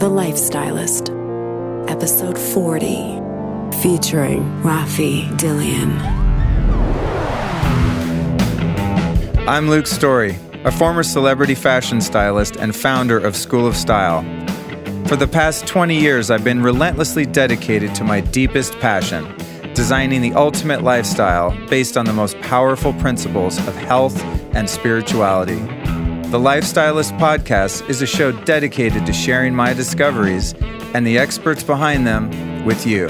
The Lifestylist, Episode 40, featuring Raffi Dillian. I'm Luke Story, a former celebrity fashion stylist and founder of School of Style. For the past 20 years, I've been relentlessly dedicated to my deepest passion designing the ultimate lifestyle based on the most powerful principles of health and spirituality. The Lifestylist Podcast is a show dedicated to sharing my discoveries and the experts behind them with you.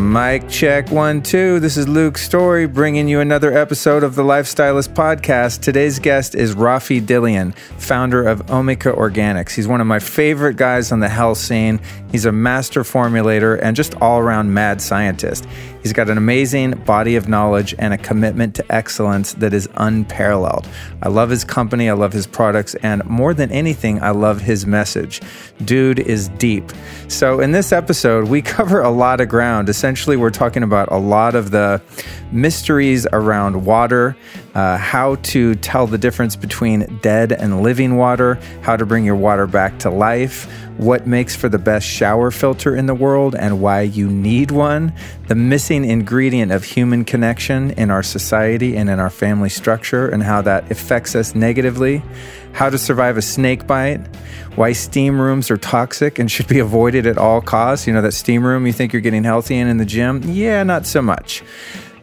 Mic check one, two. This is Luke Story bringing you another episode of the Lifestylist Podcast. Today's guest is Raffi Dillian, founder of Omica Organics. He's one of my favorite guys on the health scene. He's a master formulator and just all around mad scientist. He's got an amazing body of knowledge and a commitment to excellence that is unparalleled. I love his company, I love his products, and more than anything, I love his message. Dude is deep. So, in this episode, we cover a lot of ground. Essentially, we're talking about a lot of the mysteries around water, uh, how to tell the difference between dead and living water, how to bring your water back to life what makes for the best shower filter in the world and why you need one, the missing ingredient of human connection in our society and in our family structure, and how that affects us negatively, how to survive a snake bite, why steam rooms are toxic and should be avoided at all costs. You know, that steam room you think you're getting healthy in in the gym? Yeah, not so much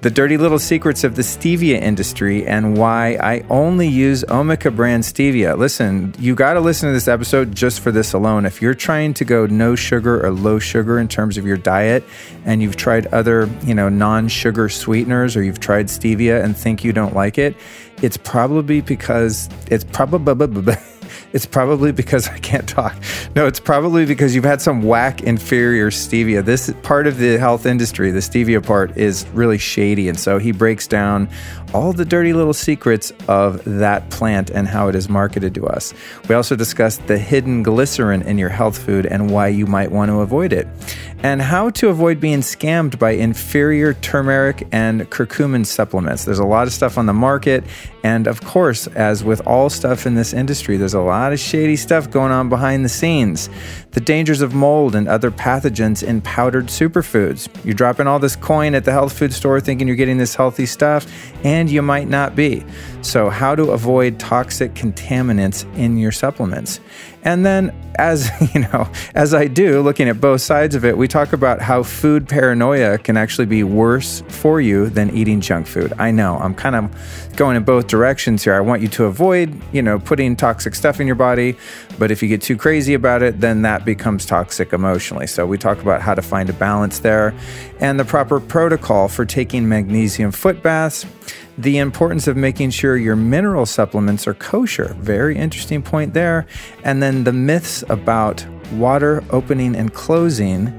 the dirty little secrets of the stevia industry and why I only use Omica brand stevia. Listen, you got to listen to this episode just for this alone. If you're trying to go no sugar or low sugar in terms of your diet and you've tried other, you know, non-sugar sweeteners or you've tried stevia and think you don't like it, it's probably because it's probably it's probably because I can't talk. No, it's probably because you've had some whack inferior stevia. This part of the health industry, the stevia part, is really shady. And so he breaks down all the dirty little secrets of that plant and how it is marketed to us. We also discussed the hidden glycerin in your health food and why you might want to avoid it, and how to avoid being scammed by inferior turmeric and curcumin supplements. There's a lot of stuff on the market, and of course, as with all stuff in this industry, there's a lot of shady stuff going on behind the scenes. The dangers of mold and other pathogens in powdered superfoods. You're dropping all this coin at the health food store thinking you're getting this healthy stuff, and you might not be. So, how to avoid toxic contaminants in your supplements. And then, as you know, as I do, looking at both sides of it, we talk about how food paranoia can actually be worse for you than eating junk food. I know I'm kind of going in both directions here. I want you to avoid, you know, putting toxic stuff in your body, but if you get too crazy about it, then that becomes toxic emotionally. So we talk about how to find a balance there and the proper protocol for taking magnesium foot baths the importance of making sure your mineral supplements are kosher. Very interesting point there. And then the myths about water opening and closing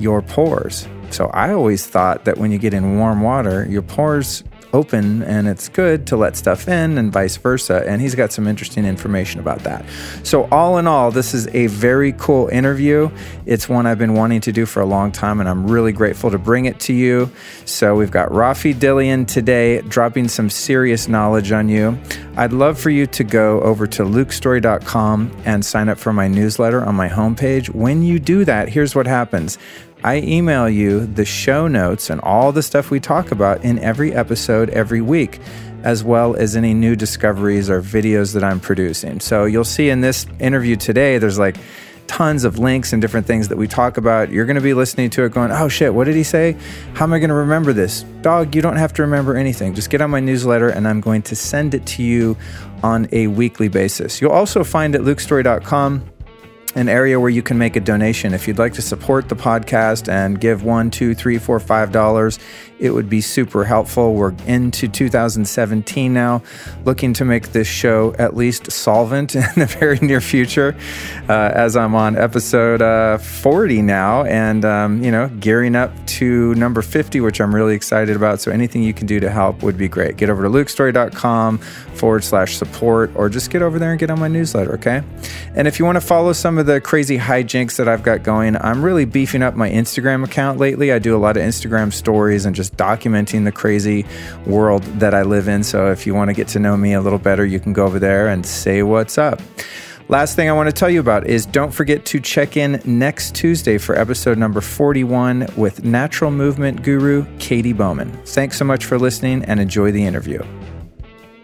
your pores. So I always thought that when you get in warm water, your pores open and it's good to let stuff in and vice versa. And he's got some interesting information about that. So, all in all, this is a very cool interview. It's one I've been wanting to do for a long time, and I'm really grateful to bring it to you. So, we've got Raffi Dillian today dropping some serious knowledge on you. I'd love for you to go over to lukestory.com and sign up for my newsletter on my homepage. When you do that, here's what happens I email you the show notes and all the stuff we talk about in every episode every week, as well as any new discoveries or videos that I'm producing. So you'll see in this interview today, there's like tons of links and different things that we talk about. You're going to be listening to it going, oh shit, what did he say? How am I going to remember this? Dog, you don't have to remember anything. Just get on my newsletter and I'm going to send it to you on a weekly basis. You'll also find at lukestory.com an area where you can make a donation. If you'd like to support the podcast and give one, two, three, four, five dollars, it would be super helpful. We're into 2017 now, looking to make this show at least solvent in the very near future. Uh, as I'm on episode uh, 40 now, and um, you know, gearing up to number 50, which I'm really excited about. So anything you can do to help would be great. Get over to lukestory.com forward slash support, or just get over there and get on my newsletter. Okay, and if you want to follow some of of the crazy hijinks that I've got going, I'm really beefing up my Instagram account lately. I do a lot of Instagram stories and just documenting the crazy world that I live in. So if you want to get to know me a little better, you can go over there and say what's up. Last thing I want to tell you about is don't forget to check in next Tuesday for episode number 41 with natural movement guru Katie Bowman. Thanks so much for listening and enjoy the interview.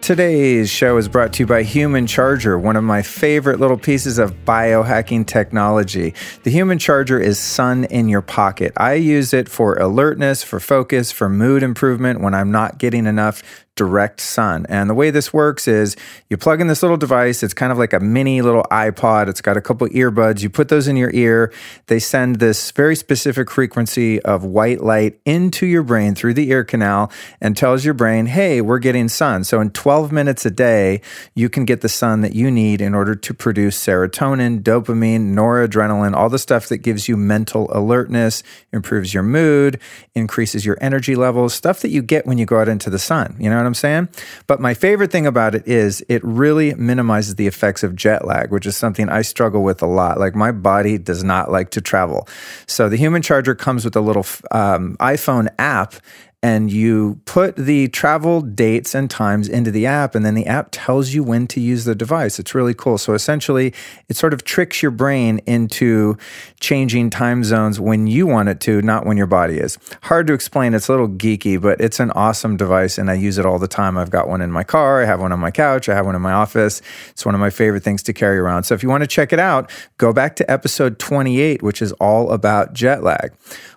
Today's show is brought to you by Human Charger, one of my favorite little pieces of biohacking technology. The Human Charger is sun in your pocket. I use it for alertness, for focus, for mood improvement when I'm not getting enough direct sun. And the way this works is you plug in this little device. It's kind of like a mini little iPod. It's got a couple earbuds. You put those in your ear. They send this very specific frequency of white light into your brain through the ear canal and tells your brain, hey, we're getting sun. So in 12 minutes a day, you can get the sun that you need in order to produce serotonin, dopamine, noradrenaline, all the stuff that gives you mental alertness, improves your mood, increases your energy levels, stuff that you get when you go out into the sun. You know what I'm saying? But my favorite thing about it is it really minimizes the effects of jet lag, which is something I struggle with a lot. Like my body does not like to travel. So the human charger comes with a little um, iPhone app and you put the travel dates and times into the app, and then the app tells you when to use the device. It's really cool. So essentially, it sort of tricks your brain into changing time zones when you want it to, not when your body is. Hard to explain. It's a little geeky, but it's an awesome device, and I use it all the time. I've got one in my car, I have one on my couch, I have one in my office. It's one of my favorite things to carry around. So if you want to check it out, go back to episode 28, which is all about jet lag.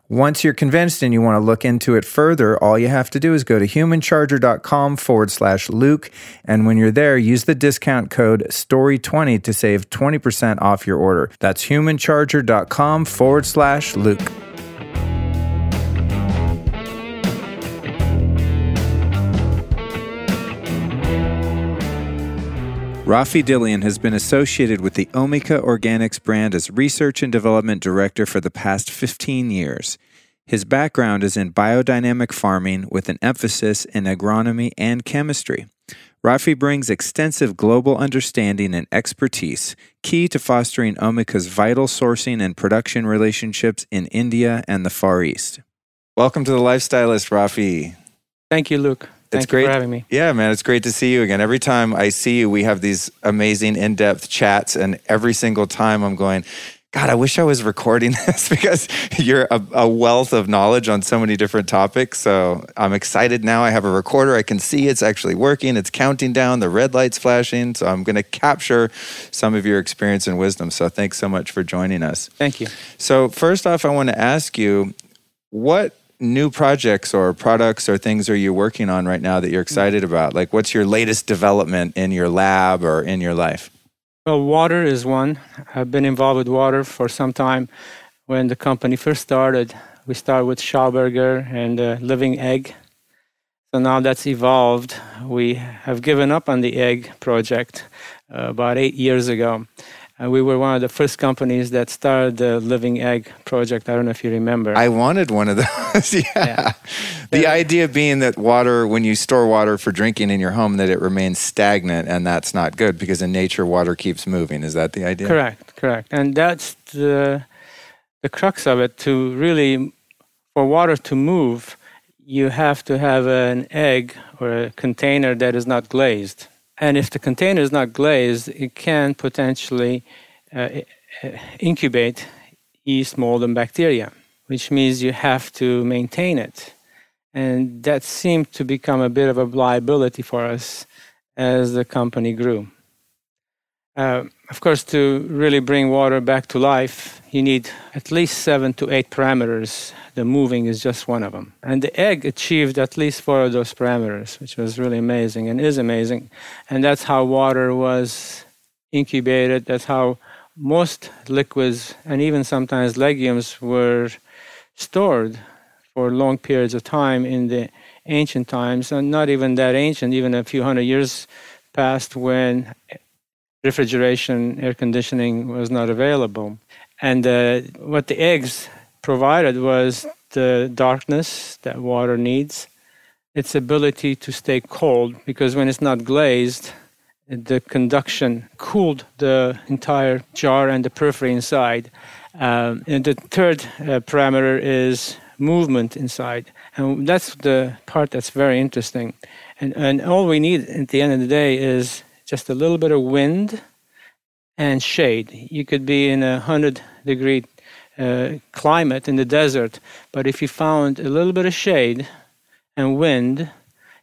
Once you're convinced and you want to look into it further, all you have to do is go to humancharger.com forward slash Luke. And when you're there, use the discount code STORY20 to save 20% off your order. That's humancharger.com forward slash Luke. Raffi Dillian has been associated with the Omica Organics brand as Research and Development Director for the past 15 years. His background is in biodynamic farming with an emphasis in agronomy and chemistry. Raffi brings extensive global understanding and expertise, key to fostering Omica's vital sourcing and production relationships in India and the Far East. Welcome to the Lifestylist, Rafi. Thank you, Luke. Thank it's great for having me. Yeah, man, it's great to see you again. Every time I see you, we have these amazing in-depth chats, and every single time I'm going, God, I wish I was recording this because you're a, a, wealth of knowledge on so many different topics. So I'm excited now. I have a recorder. I can see it's actually working. It's counting down. The red light's flashing. So I'm going to capture some of your experience and wisdom. So thanks so much for joining us. Thank you. So first off, I want to ask you, what new projects or products or things are you working on right now that you're excited about? Like, what's your latest development in your lab or in your life? Well, water is one. I've been involved with water for some time. When the company first started, we started with Schauberger and uh, Living Egg. So now that's evolved. We have given up on the egg project uh, about eight years ago. And we were one of the first companies that started the Living Egg project. I don't know if you remember. I wanted one of those. yeah. yeah. The idea being that water, when you store water for drinking in your home, that it remains stagnant, and that's not good because in nature, water keeps moving. Is that the idea? Correct, correct. And that's the, the crux of it. To really, for water to move, you have to have an egg or a container that is not glazed. And if the container is not glazed, it can potentially uh, incubate yeast, mold, and bacteria, which means you have to maintain it. And that seemed to become a bit of a liability for us as the company grew. Uh, of course, to really bring water back to life, you need at least seven to eight parameters. The moving is just one of them. And the egg achieved at least four of those parameters, which was really amazing and is amazing. And that's how water was incubated. That's how most liquids and even sometimes legumes were stored for long periods of time in the ancient times, and not even that ancient, even a few hundred years past when refrigeration, air conditioning was not available. And uh, what the eggs provided was the darkness that water needs, its ability to stay cold, because when it's not glazed, the conduction cooled the entire jar and the periphery inside. Um, and the third uh, parameter is movement inside. And that's the part that's very interesting. And, and all we need at the end of the day is just a little bit of wind and shade. You could be in a 100 degree uh, climate in the desert, but if you found a little bit of shade and wind,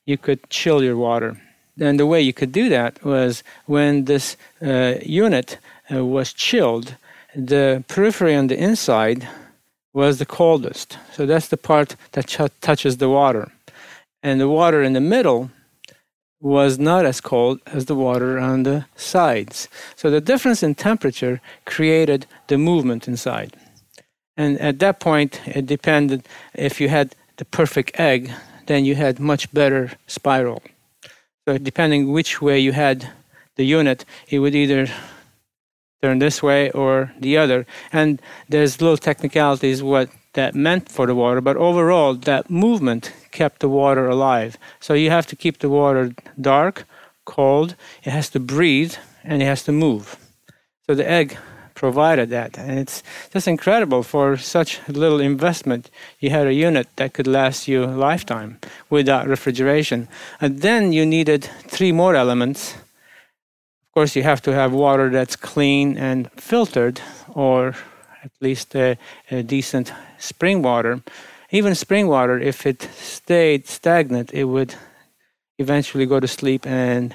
you could chill your water. And the way you could do that was when this uh, unit uh, was chilled, the periphery on the inside was the coldest. So that's the part that ch- touches the water. And the water in the middle was not as cold as the water on the sides. So the difference in temperature created the movement inside. And at that point, it depended if you had the perfect egg, then you had much better spiral. So depending which way you had the unit, it would either turn this way or the other. And there's little technicalities what that meant for the water, but overall, that movement kept the water alive. So you have to keep the water dark, cold, it has to breathe, and it has to move. So the egg provided that. And it's just incredible for such little investment. You had a unit that could last you a lifetime without refrigeration. And then you needed three more elements. Of course, you have to have water that's clean and filtered, or at least a, a decent spring water even spring water, if it stayed stagnant, it would eventually go to sleep and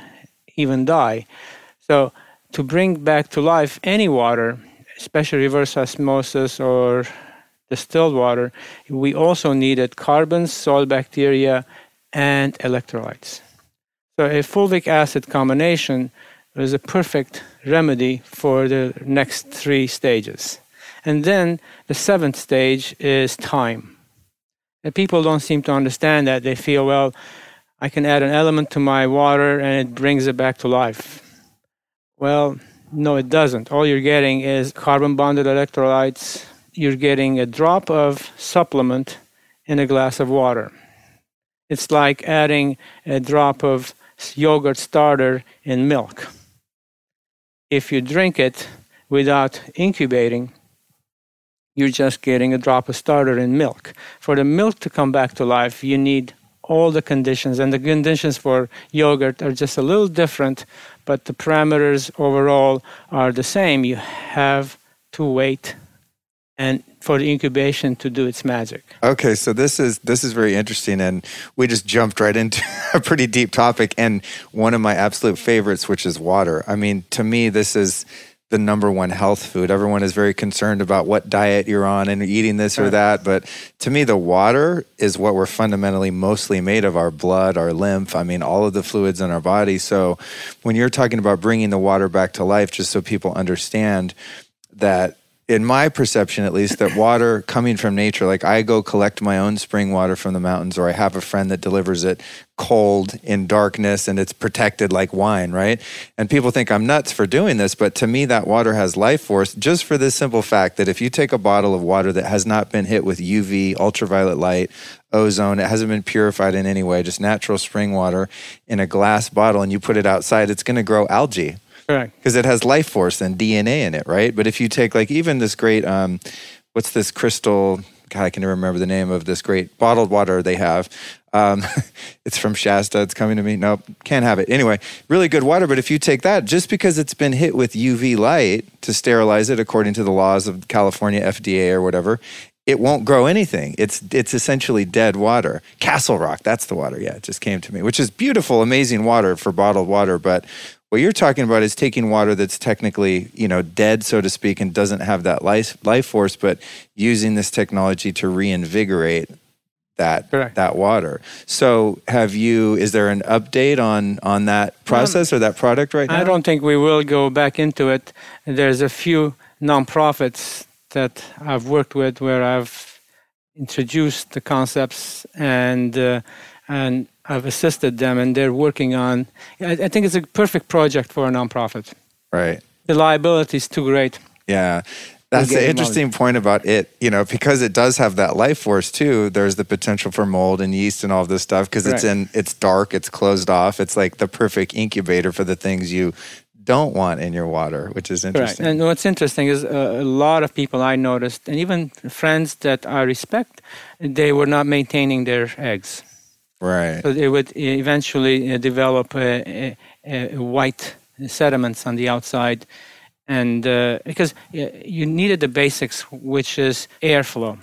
even die. So, to bring back to life any water, especially reverse osmosis or distilled water, we also needed carbons, soil bacteria, and electrolytes. So, a fulvic acid combination was a perfect remedy for the next three stages. And then the seventh stage is time. And people don't seem to understand that. They feel, well, I can add an element to my water and it brings it back to life. Well, no, it doesn't. All you're getting is carbon bonded electrolytes. You're getting a drop of supplement in a glass of water. It's like adding a drop of yogurt starter in milk. If you drink it without incubating, you're just getting a drop of starter in milk. For the milk to come back to life, you need all the conditions, and the conditions for yogurt are just a little different, but the parameters overall are the same. You have to wait and for the incubation to do its magic. Okay, so this is this is very interesting and we just jumped right into a pretty deep topic and one of my absolute favorites which is water. I mean, to me this is the number one health food. Everyone is very concerned about what diet you're on and eating this or that. But to me, the water is what we're fundamentally mostly made of our blood, our lymph, I mean, all of the fluids in our body. So when you're talking about bringing the water back to life, just so people understand that in my perception at least that water coming from nature like i go collect my own spring water from the mountains or i have a friend that delivers it cold in darkness and it's protected like wine right? And people think i'm nuts for doing this but to me that water has life force just for this simple fact that if you take a bottle of water that has not been hit with uv ultraviolet light ozone it hasn't been purified in any way just natural spring water in a glass bottle and you put it outside it's going to grow algae Correct. Because it has life force and DNA in it, right? But if you take like even this great, um, what's this crystal? God, I can never remember the name of this great bottled water they have. Um, it's from Shasta. It's coming to me. Nope, can't have it. Anyway, really good water. But if you take that, just because it's been hit with UV light to sterilize it according to the laws of California FDA or whatever, it won't grow anything. It's it's essentially dead water. Castle Rock, that's the water. Yeah, it just came to me, which is beautiful, amazing water for bottled water. But what you're talking about is taking water that's technically, you know, dead, so to speak, and doesn't have that life life force, but using this technology to reinvigorate that Correct. that water. So, have you? Is there an update on on that process um, or that product right now? I don't think we will go back into it. There's a few nonprofits that I've worked with where I've introduced the concepts and uh, and I've assisted them, and they're working on. I, I think it's a perfect project for a nonprofit. Right. The liability is too great. Yeah. That's the interesting point about it, you know, because it does have that life force too. There's the potential for mold and yeast and all of this stuff because it's in, it's dark, it's closed off. It's like the perfect incubator for the things you don't want in your water, which is interesting. And what's interesting is uh, a lot of people I noticed, and even friends that I respect, they were not maintaining their eggs. Right. So it would eventually uh, develop a, a, a white sediments on the outside, and uh, because you needed the basics, which is airflow.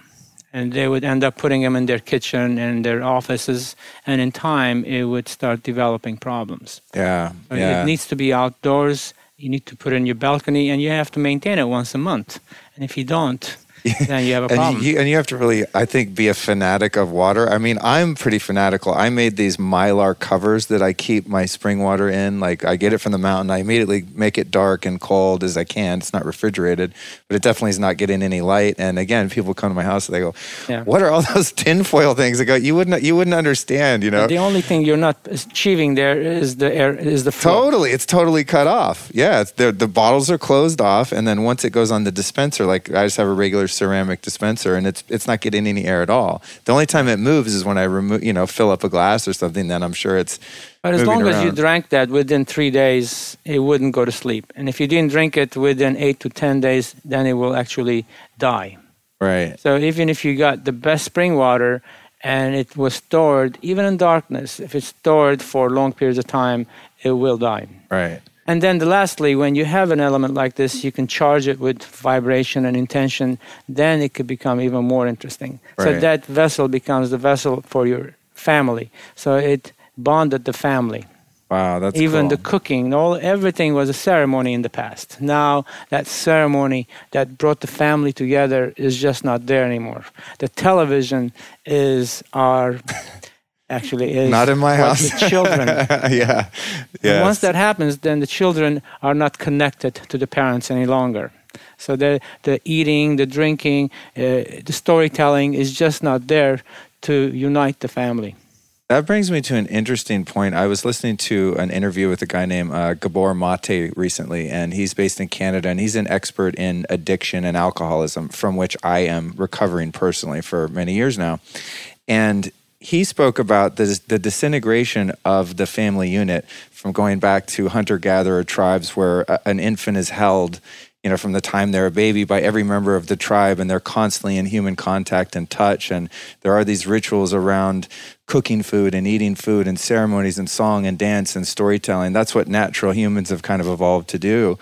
And they would end up putting them in their kitchen and their offices, and in time, it would start developing problems. Yeah, So yeah. It needs to be outdoors. You need to put it in your balcony, and you have to maintain it once a month. And if you don't, then you have a and problem. you, and you have to really, I think, be a fanatic of water. I mean, I'm pretty fanatical. I made these mylar covers that I keep my spring water in. Like I get it from the mountain. I immediately make it dark and cold as I can. It's not refrigerated, but it definitely is not getting any light. And again, people come to my house and they go, Yeah. "What are all those tinfoil things?" I go, "You wouldn't, you wouldn't understand." You know, the only thing you're not achieving there is the air, is the flow. Totally, it's totally cut off. Yeah, the bottles are closed off, and then once it goes on the dispenser, like I just have a regular ceramic dispenser, and it's it's not getting any air at all. The only time it moves is when I remove, you know, fill up a glass or something. Then I'm sure it's. But as long as you drank that within three days, it wouldn't go to sleep. And if you didn't drink it within eight to 10 days, then it will actually die. Right. So even if you got the best spring water and it was stored, even in darkness, if it's stored for long periods of time, it will die. Right. And then the lastly, when you have an element like this, you can charge it with vibration and intention, then it could become even more interesting. So that vessel becomes the vessel for your family. So it bonded the family. Wow, that's even cool. the cooking, all everything was a ceremony in the past. Now that ceremony that brought the family together is just not there anymore. The television is our actually is Not in my house. The children. yeah. Yeah. Once that happens, then the children are not connected to the parents any longer. So the the eating, the drinking, uh, the storytelling is just not there to unite the family. That brings me to an interesting point. I was listening to an interview with a guy named uh, Gabor Mate recently, and he's based in Canada, and he's an expert in addiction and alcoholism, from which I am recovering personally for many years now. And he spoke about the, the disintegration of the family unit from going back to hunter gatherer tribes where a, an infant is held you know, from the time they're a baby by every member of the tribe, and they're constantly in human contact and touch. And there are these rituals around cooking food and eating food and ceremonies and song and dance and storytelling. That's what natural humans have kind of evolved to do.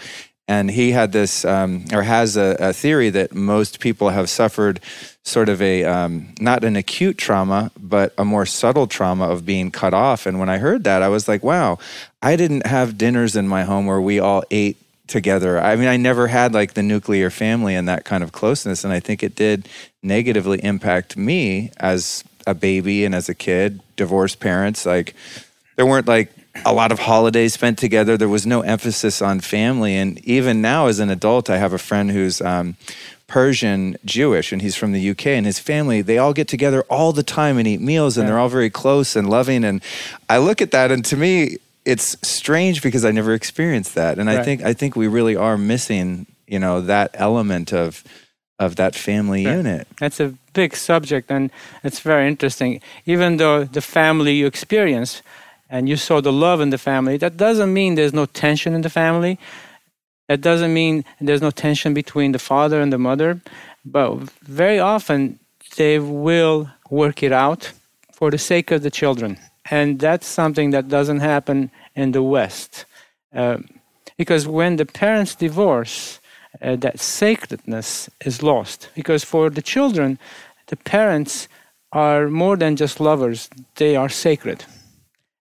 And he had this, um, or has a, a theory that most people have suffered sort of a, um, not an acute trauma, but a more subtle trauma of being cut off. And when I heard that, I was like, wow, I didn't have dinners in my home where we all ate together. I mean, I never had like the nuclear family and that kind of closeness. And I think it did negatively impact me as a baby and as a kid, divorced parents. Like, there weren't like a lot of holidays spent together. There was no emphasis on family. And even now, as an adult, I have a friend who's um, Persian Jewish and he's from the UK and his family, they all get together all the time and eat meals and they're all very close and loving. And I look at that and to me, it's strange because I never experienced that. And I think I think we really are missing, you know, that element of of that family Right. unit. That's a big subject, and it's very interesting. Even though the family you experience and you saw the love in the family, that doesn't mean there's no tension in the family. That doesn't mean there's no tension between the father and the mother. But very often they will work it out for the sake of the children. And that's something that doesn't happen in the West. Uh, because when the parents divorce, uh, that sacredness is lost. Because for the children, the parents are more than just lovers, they are sacred.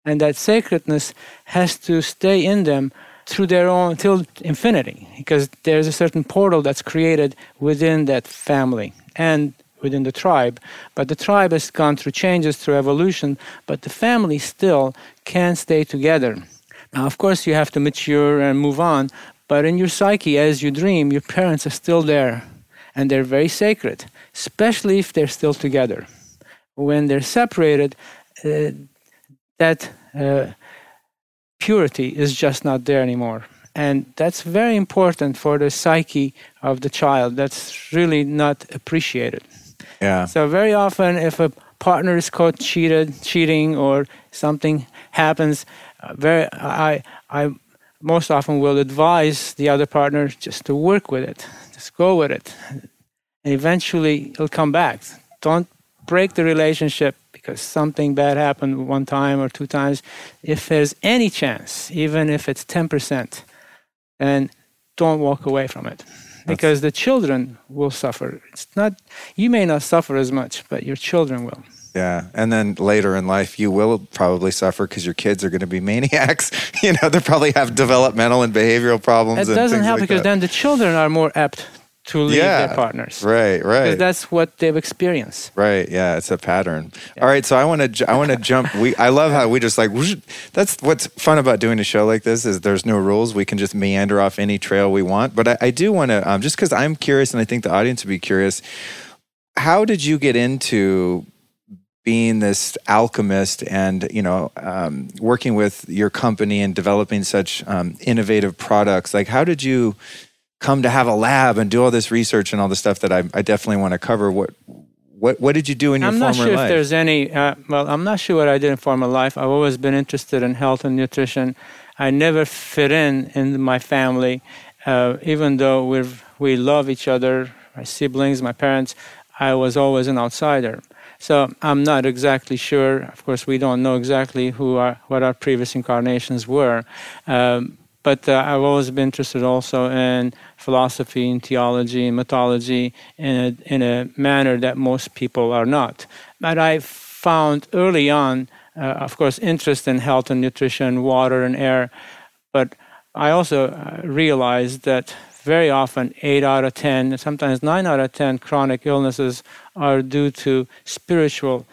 And that sacredness has to stay in them through their own till infinity because there's a certain portal that's created within that family and within the tribe. But the tribe has gone through changes through evolution but the family still can stay together. Now of course you have to mature and move on but in your psyche as you dream your parents are still there and they're very sacred especially if they're still together. When they're separated uh, that uh, purity is just not there anymore. And that's very important for the psyche of the child. That's really not appreciated. Yeah. So very often, if a partner is caught cheated, cheating, or something happens, uh, very I I most often will advise the other partner just to work with it, just go with it, and eventually it'll come back. Don't break the relationship something bad happened one time or two times. If there's any chance, even if it's ten percent, then don't walk away from it because the children will suffer. It's not you may not suffer as much, but your children will. Yeah, and then later in life, you will probably suffer because your kids are going to be maniacs. you know, they probably have developmental and behavioral problems. It doesn't help like because that. then the children are more apt to leave Yeah. their partners. Right, right. Because that's what they've experienced. Right. Yeah, it's a pattern. All right. So I want to. I want to jump. We. I love how we just like. whoosh. That's what's fun about doing a show like this is there's no rules. We can just meander off any trail we want. But I, I do want to um, just because I'm curious and I think the audience would be curious. How did you get into being this alchemist and you know um, working with your company and developing such um, innovative products? Like, how did you? Come to have a lab and do all this research and all the stuff that I, I definitely want to cover. What what what did you do in your former life? I'm not sure life? if there's any. Uh, well, I'm not sure what I did in former life. I've always been interested in health and nutrition. I never fit in in my family, uh, even though we we love each other, my siblings, my parents. I was always an outsider. So I'm not exactly sure. Of course, we don't know exactly who our, what our previous incarnations were. Um, but uh, I've always been interested also in philosophy and theology and mythology in a, in a manner that most people are not. But I found early on, uh, of course, interest in health and nutrition, water and air. But I also uh, realized that very often, eight out of 10, sometimes nine out of 10 chronic illnesses are due to spiritual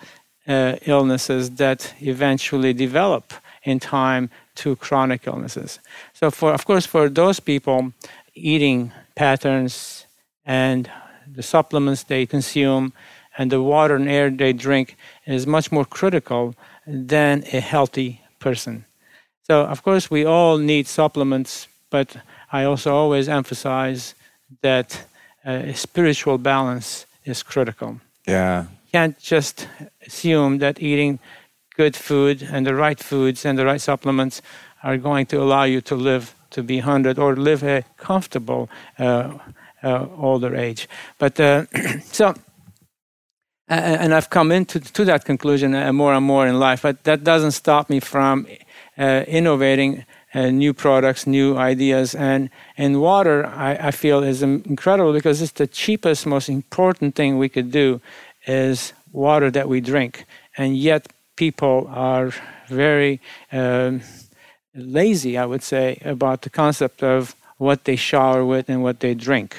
uh, illnesses that eventually develop in time to chronic illnesses. So, for of course, for those people, eating patterns and the supplements they consume and the water and air they drink is much more critical than a healthy person. So, of course, we all need supplements, but I also always emphasize that uh, spiritual balance is critical. yeah. You can't just assume that eating good food and the right foods and the right supplements are going to allow you to live to be 100 or live a comfortable uh, uh, older age. But uh, so, and I've come into to that conclusion more and more in life, but that doesn't stop me from uh, innovating uh, new products, new ideas. And in water, I, I feel is incredible because it's the cheapest, most important thing we could do is water that we drink. And yet, people are very um, lazy, I would say, about the concept of what they shower with and what they drink.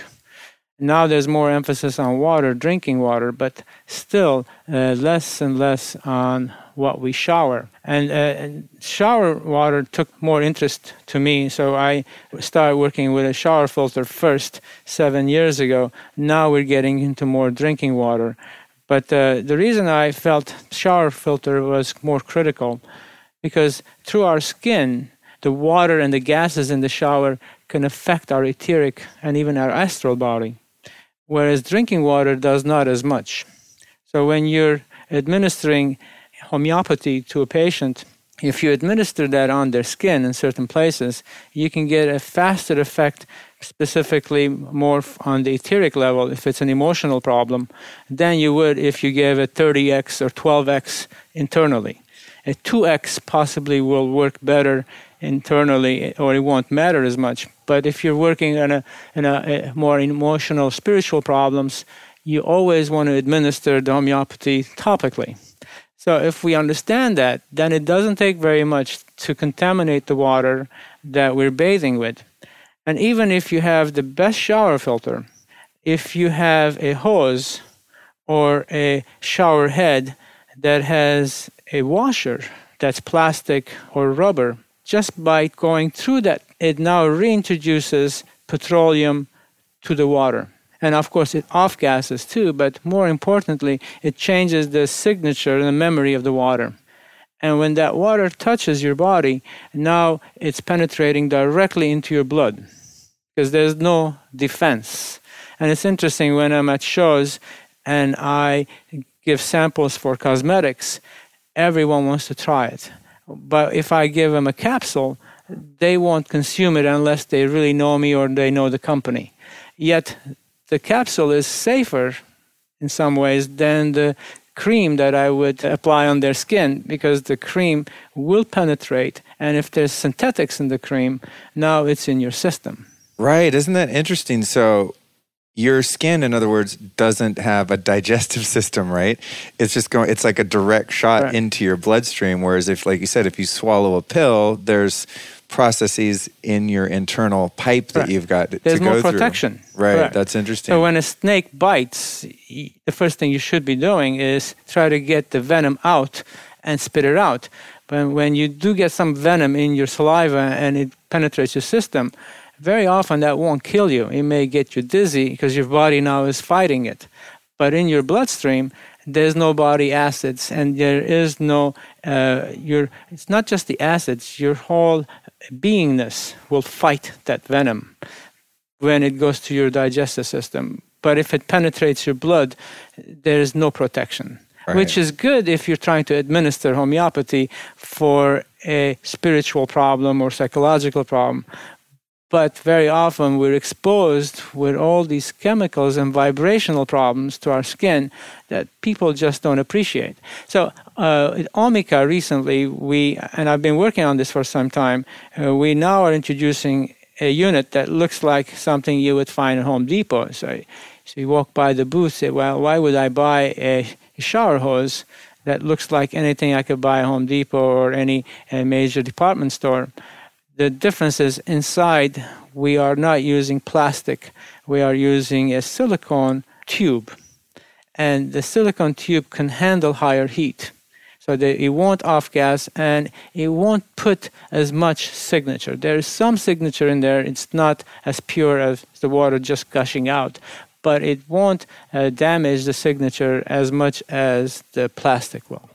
Now there's more emphasis on water, drinking water, but still uh, less and less on what we shower. And, uh, and shower water took more interest to me, so I started working with a shower filter first seven years ago. Now we're getting into more drinking water. But uh, the reason I felt shower filter was more critical because through our skin, the water and the gases in the shower can affect our etheric and even our astral body, whereas drinking water does not as much. So when you're administering homeopathy to a patient, if you administer that on their skin in certain places, you can get a faster effect, specifically more on the etheric level if it's an emotional problem, than you would if you gave it 30x or 12x internally. A 2x possibly will work better internally or it won't matter as much. But if you're working on a, a, a more emotional, spiritual problems, you always want to administer the homeopathy topically. So if we understand that, then it doesn't take very much to contaminate the water that we're bathing with. And even if you have the best shower filter, if you have a hose or a shower head that has a washer that's plastic or rubber, just by going through that, it now reintroduces petroleum to the water. And of course, it off gases too, but more importantly, it changes the signature and the memory of the water. And when that water touches your body, now it's penetrating directly into your blood because there's no defense. And it's interesting when I'm at shows and I give samples for cosmetics, everyone wants to try it. But if I give them a capsule, they won't consume it unless they really know me or they know the company. Yet the capsule is safer in some ways than the cream that I would apply on their skin because the cream will penetrate. And if there's synthetics in the cream, now it's in your system. Right. Isn't that interesting? So your skin, in other words, doesn't have a digestive system, right? It's just going, it's like a direct shot Right. into your bloodstream. Whereas if, like you said, if you swallow a pill, there's processes in your internal pipe that Right. you've got to There's go more through. protection. Right. Correct. That's interesting. So when a snake bites, the first thing you should be doing is try to get the venom out and spit it out. But when you do get some venom in your saliva and it penetrates your system, very often that won't kill you. It may get you dizzy because your body now is fighting it. But in your bloodstream, there's no body acids, and there is no uh, your. It's not just the acids. Your whole beingness will fight that venom when it goes to your digestive system. But if it penetrates your blood, there is no protection, which is good if you're trying to administer homeopathy for a spiritual problem or psychological problem. But very often we're exposed with all these chemicals and vibrational problems to our skin that people just don't appreciate. So uh, at Omica recently, we and I've been working on this for some time. Uh, we now are introducing a unit that looks like something you would find at Home Depot. So, so you walk by the booth, say, "Well, why would I buy a shower hose that looks like anything I could buy at Home Depot or any uh, major department store?" The difference is inside we are not using plastic. We are using a silicone tube. And the silicone tube can handle higher heat. So that it won't off gas and it won't put as much signature. There is some signature in there. It's not as pure as the water just gushing out but it won't uh, damage the signature as much as the plastic will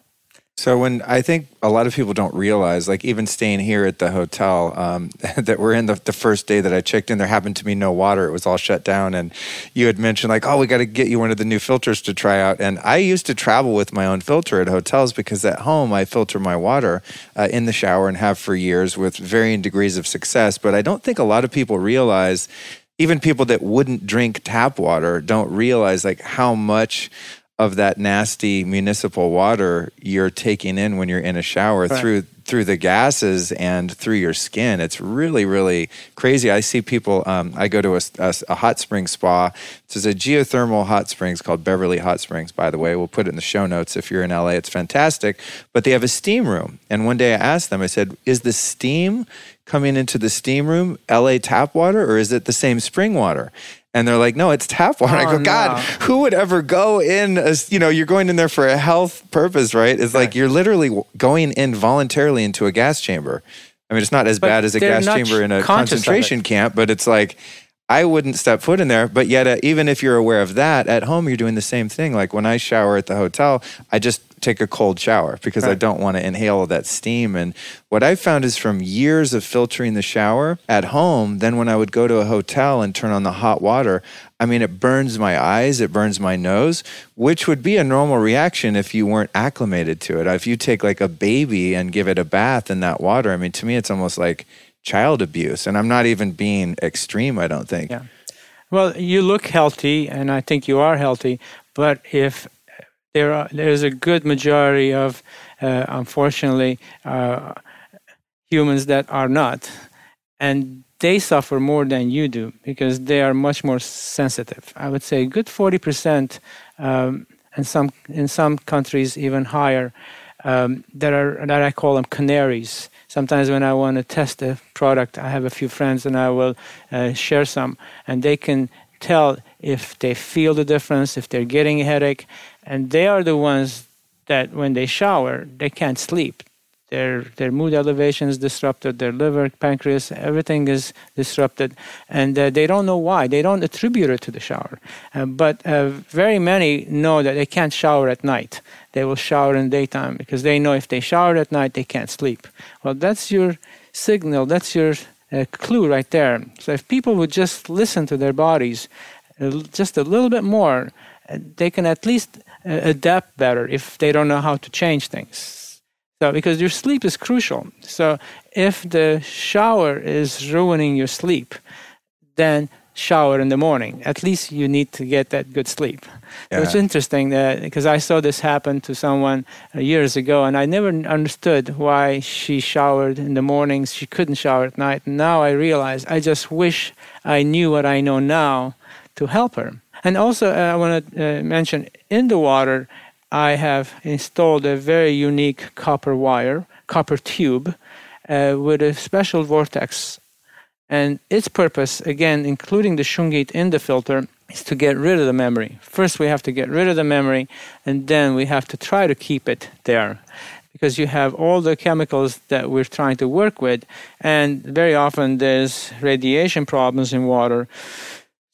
So when I think a lot of people don't realize, like even staying here at the hotel, um, that we're in the, the first day that I checked in, there happened to be no water. It was all shut down. And you had mentioned like, oh, we got to get you one of the new filters to try out. And I used to travel with my own filter at hotels because at home I filter my water uh, in the shower and have for years with varying degrees of success. But I don't think a lot of people realize, even people that wouldn't drink tap water, don't realize like how much of that nasty municipal water you're taking in when you're in a shower Right. through through the gases and through your skin. It's really really crazy. I see people. Um, I go to a, a, a hot spring spa. This is a geothermal hot springs called Beverly Hot Springs. By the way, we'll put it in the show notes if you're in LA. It's fantastic. But they have a steam room. And one day I asked them. I said, "Is the steam coming into the steam room LA tap water, or is it the same spring water?" And they're like, no, it's tap water. I Oh, go, God, no. who would ever go in? As, you know, you're going in there for a health purpose, right? It's like you're literally going in voluntarily into a gas chamber. I mean, it's not as But bad as a gas chamber in a conscious of it. concentration camp, but it's like I wouldn't step foot in there. But yet, uh, even if you're aware of that, at home you're doing the same thing. Like when I shower at the hotel, I just take a cold shower because I don't want to inhale all that steam. And what I found is from years of filtering the shower at home, then when I would go to a hotel and turn on the hot water, I mean, it burns my eyes, it burns my nose, which would be a normal reaction if you weren't acclimated to it. If you take like a baby and give it a bath in that water, I mean, to me, it's almost like child abuse. And I'm not even being extreme, I don't think. Yeah. Well, you look healthy, and I think you are healthy. But if there are, there is a good majority of, uh, unfortunately, uh, humans that are not, and they suffer more than you do because they are much more sensitive. I would say a good forty percent, um, and some in some countries even higher. Um, that are that I call them canaries. Sometimes when I want to test a product, I have a few friends and I will uh, share some, and they can tell if they feel the difference, if they're getting a headache, and they are the ones that when they shower they can't sleep. Their their mood elevation is disrupted, their liver, pancreas, everything is disrupted, and uh, they don't know why. They don't attribute it to the shower, uh, but uh, very many know that they can't shower at night. They will shower in daytime because they know if they shower at night they can't sleep. Well, that's your signal. That's your uh, clue right there. So if people would just listen to their bodies uh, just a little bit more, uh, they can at least adapt better if they don't know how to change things. So, because your sleep is crucial. So, if the shower is ruining your sleep, then shower in the morning. At least you need to get that good sleep. Yeah. So it's interesting that because I saw this happen to someone uh, years ago, and I never understood why she showered in the mornings. She couldn't shower at night. And now I realize I just wish I knew what I know now to help her. And also, uh, I want to uh, mention in the water, I have installed a very unique copper wire, copper tube, uh, with a special vortex. And its purpose, again, including the shungite in the filter, is to get rid of the memory. First, we have to get rid of the memory, and then we have to try to keep it there. Because you have all the chemicals that we're trying to work with, and very often there's radiation problems in water.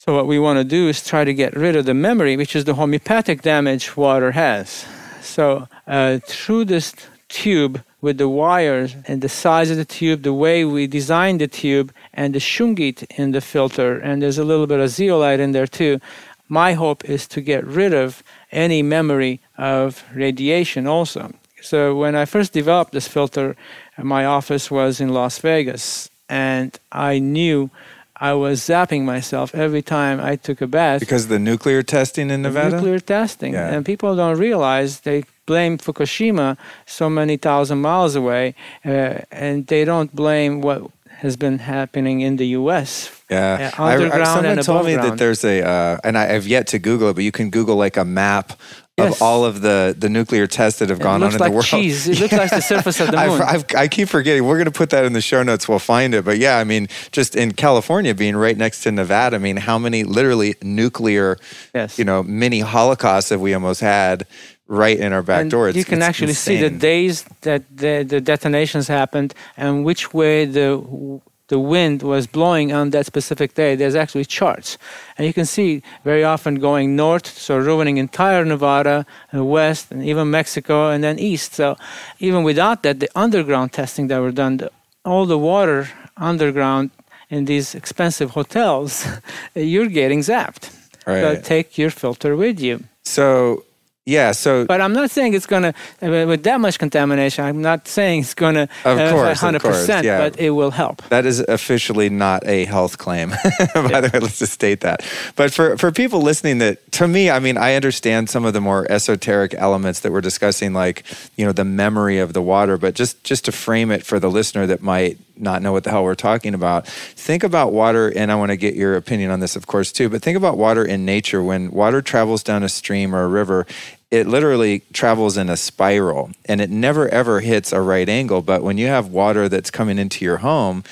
So, what we want to do is try to get rid of the memory, which is the homeopathic damage water has. So, uh, through this tube, with the wires and the size of the tube, the way we designed the tube, and the shungite in the filter, and there's a little bit of zeolite in there too. My hope is to get rid of any memory of radiation also. So when I first developed this filter, my office was in Las Vegas, and I knew I was zapping myself every time I took a bath. Because of the nuclear testing in Nevada? Nuclear testing. Yeah. And people don't realize they blame Fukushima so many thousand miles away, uh, and they don't blame what has been happening in the U.S. Yeah, uh, underground someone and told above me that ground. there's a, uh, and I have yet to Google it, but you can Google like a map of Yes. all of the the nuclear tests that have gone on in like the world. cheese. It looks like the surface of the I've- moon. I've, i keep forgetting. We're going to put that in the show notes. We'll find it. But yeah, I mean, just in California, being right next to Nevada, I mean, how many literally nuclear, Yes. you know, mini holocausts have we almost had right in our back And door? It's, you can actually see the days that the, the detonations happened and which way the the wind was blowing on that specific day. There's actually charts, and you can see very often going north, so ruining entire Nevada, and west, and even Mexico, and then east. So even without that, the underground testing that were done, the, all the water underground in these expensive hotels, you're getting zapped. So take your filter with you. So yeah, so But I'm not saying it's going to, uh, with that much contamination, I'm not saying it's going to uh, Of course, of 100%, course, yeah. but it will help. That is officially not a health claim. By the way, let's just state that. But for, for people listening that to me, I mean, I understand some of the more esoteric elements that we're discussing, like, you know, the memory of the water, but just just to frame it for the listener that might not know what the hell we're talking about, think about water, and I want to get your opinion on this, of course, too, but think about water in nature. When water travels down a stream or a river, it literally travels in a spiral and it never ever hits a right angle. But when you have water that's coming into your home,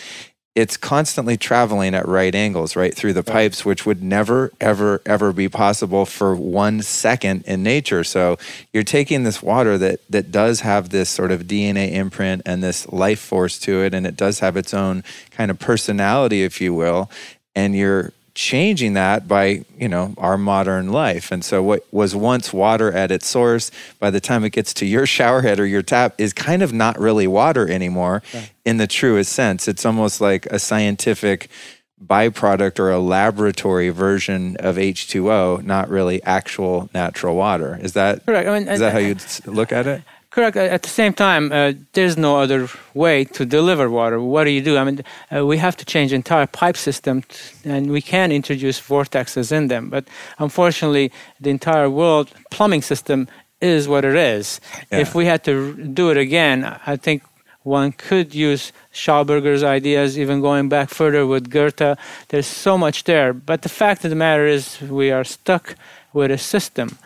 it's constantly traveling at right angles right through the pipes, which would never, ever, ever be possible for one second in nature. So you're taking this water that that does have this sort of DNA imprint and this life force to it, and it does have its own kind of personality, if you will, and you're changing that by you know our modern life. And so what was once water at its source by the time it gets to your shower head or your tap is kind of not really water anymore in the truest sense. It's almost like a scientific byproduct or a laboratory version of H2O not really actual natural water. Is that Correct. I mean, is that how you'd s- look at it Correct. At the same time, uh, there's no other way to deliver water. What do you do? I mean, uh, we have to change entire pipe system, t- and we can introduce vortexes in them. But unfortunately, the entire world plumbing system is what it is. Yeah. If we had to r- do it again, I think one could use Schauberger's ideas, even going back further with Goethe. There's so much there. But the fact of the matter is, we are stuck with a system.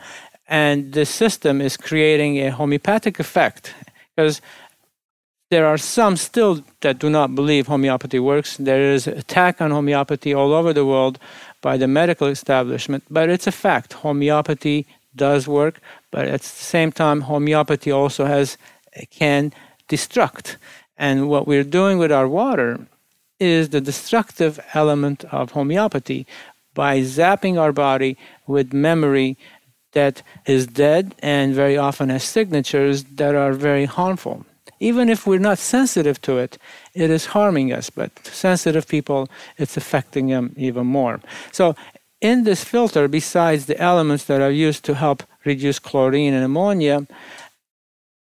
And the system is creating a homeopathic effect because there are some still that do not believe homeopathy works. There is attack on homeopathy all over the world by the medical establishment, but it's a fact. Homeopathy does work, but at the same time, homeopathy also has can destruct. And what we're doing with our water is the destructive element of homeopathy by zapping our body with memory that is dead and very often has signatures that are very harmful. Even if we're not sensitive to it, it is harming us. But sensitive people, it's affecting them even more. So, in this filter, besides the elements that are used to help reduce chlorine and ammonia,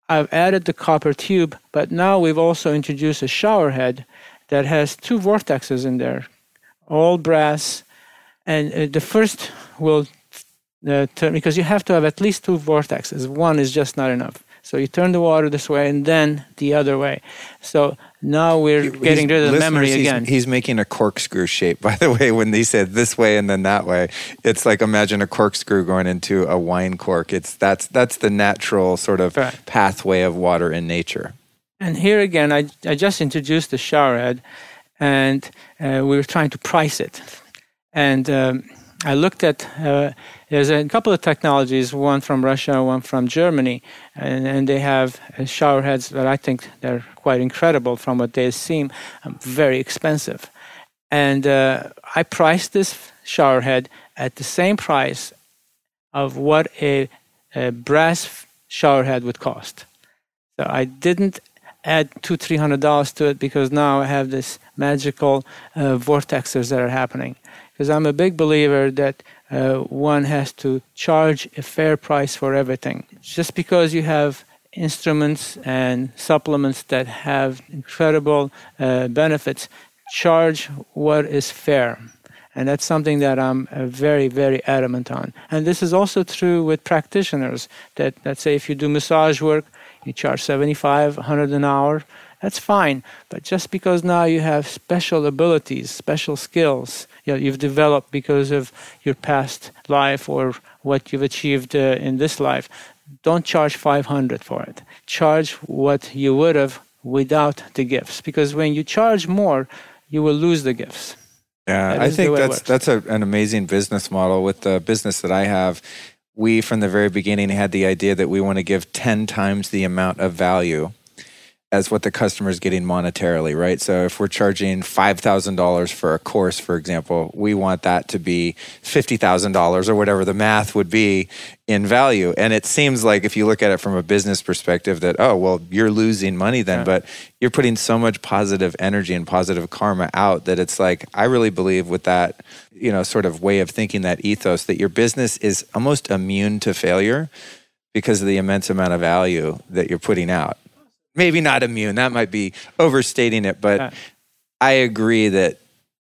I've added the copper tube, but now we've also introduced a shower head that has two vortexes in there, all brass, And uh, the first will uh, turn because you have to have at least two vortexes. One is just not enough. So you turn the water this way and then the other way. So now we're getting rid of the memory he's, again. He's making a corkscrew shape, by the way, when he said this way and then that way. It's like imagine a corkscrew going into a wine cork. It's that's that's the natural sort of Right. pathway of water in nature. And here again, I, I just introduced the showerhead, and uh, we were trying to price it. And um, I looked at uh, there's a couple of technologies, one from Russia, one from Germany, and, and they have uh, showerheads that I think they're quite incredible from what they seem um, very expensive. And uh, I priced this showerhead at the same price of what a, a brass showerhead would cost. So I didn't add two, three hundred dollars to it because now I have this magical uh, vortexes that are happening. Because I'm a big believer that uh, one has to charge a fair price for everything. Just because you have instruments and supplements that have incredible uh, benefits, charge what is fair. And that's something that I'm uh, very, very adamant on. And this is also true with practitioners that, let's say, if you do massage work, you charge 75, 100 an hour, that's fine. But just because now you have special abilities, special skills you know, you've developed because of your past life or what you've achieved uh, in this life, don't charge 500 for it. Charge what you would have without the gifts. Because when you charge more, you will lose the gifts. Yeah, That I think that's that's a, an amazing business model with the business that I have. We from the very beginning had the idea that we want to give 10 times the amount of value as what the customer is getting monetarily, right? So if we're charging $5,000 for a course, for example, we want that to be $50,000 or whatever the math would be in value. And it seems like if you look at it from a business perspective that, oh, well, you're losing money then, Right. but you're putting so much positive energy and positive karma out that it's like, I really believe with that, you know, sort of way of thinking, that ethos, that your business is almost immune to failure because of the immense amount of value that you're putting out. Maybe not immune, that might be overstating it, but. I agree that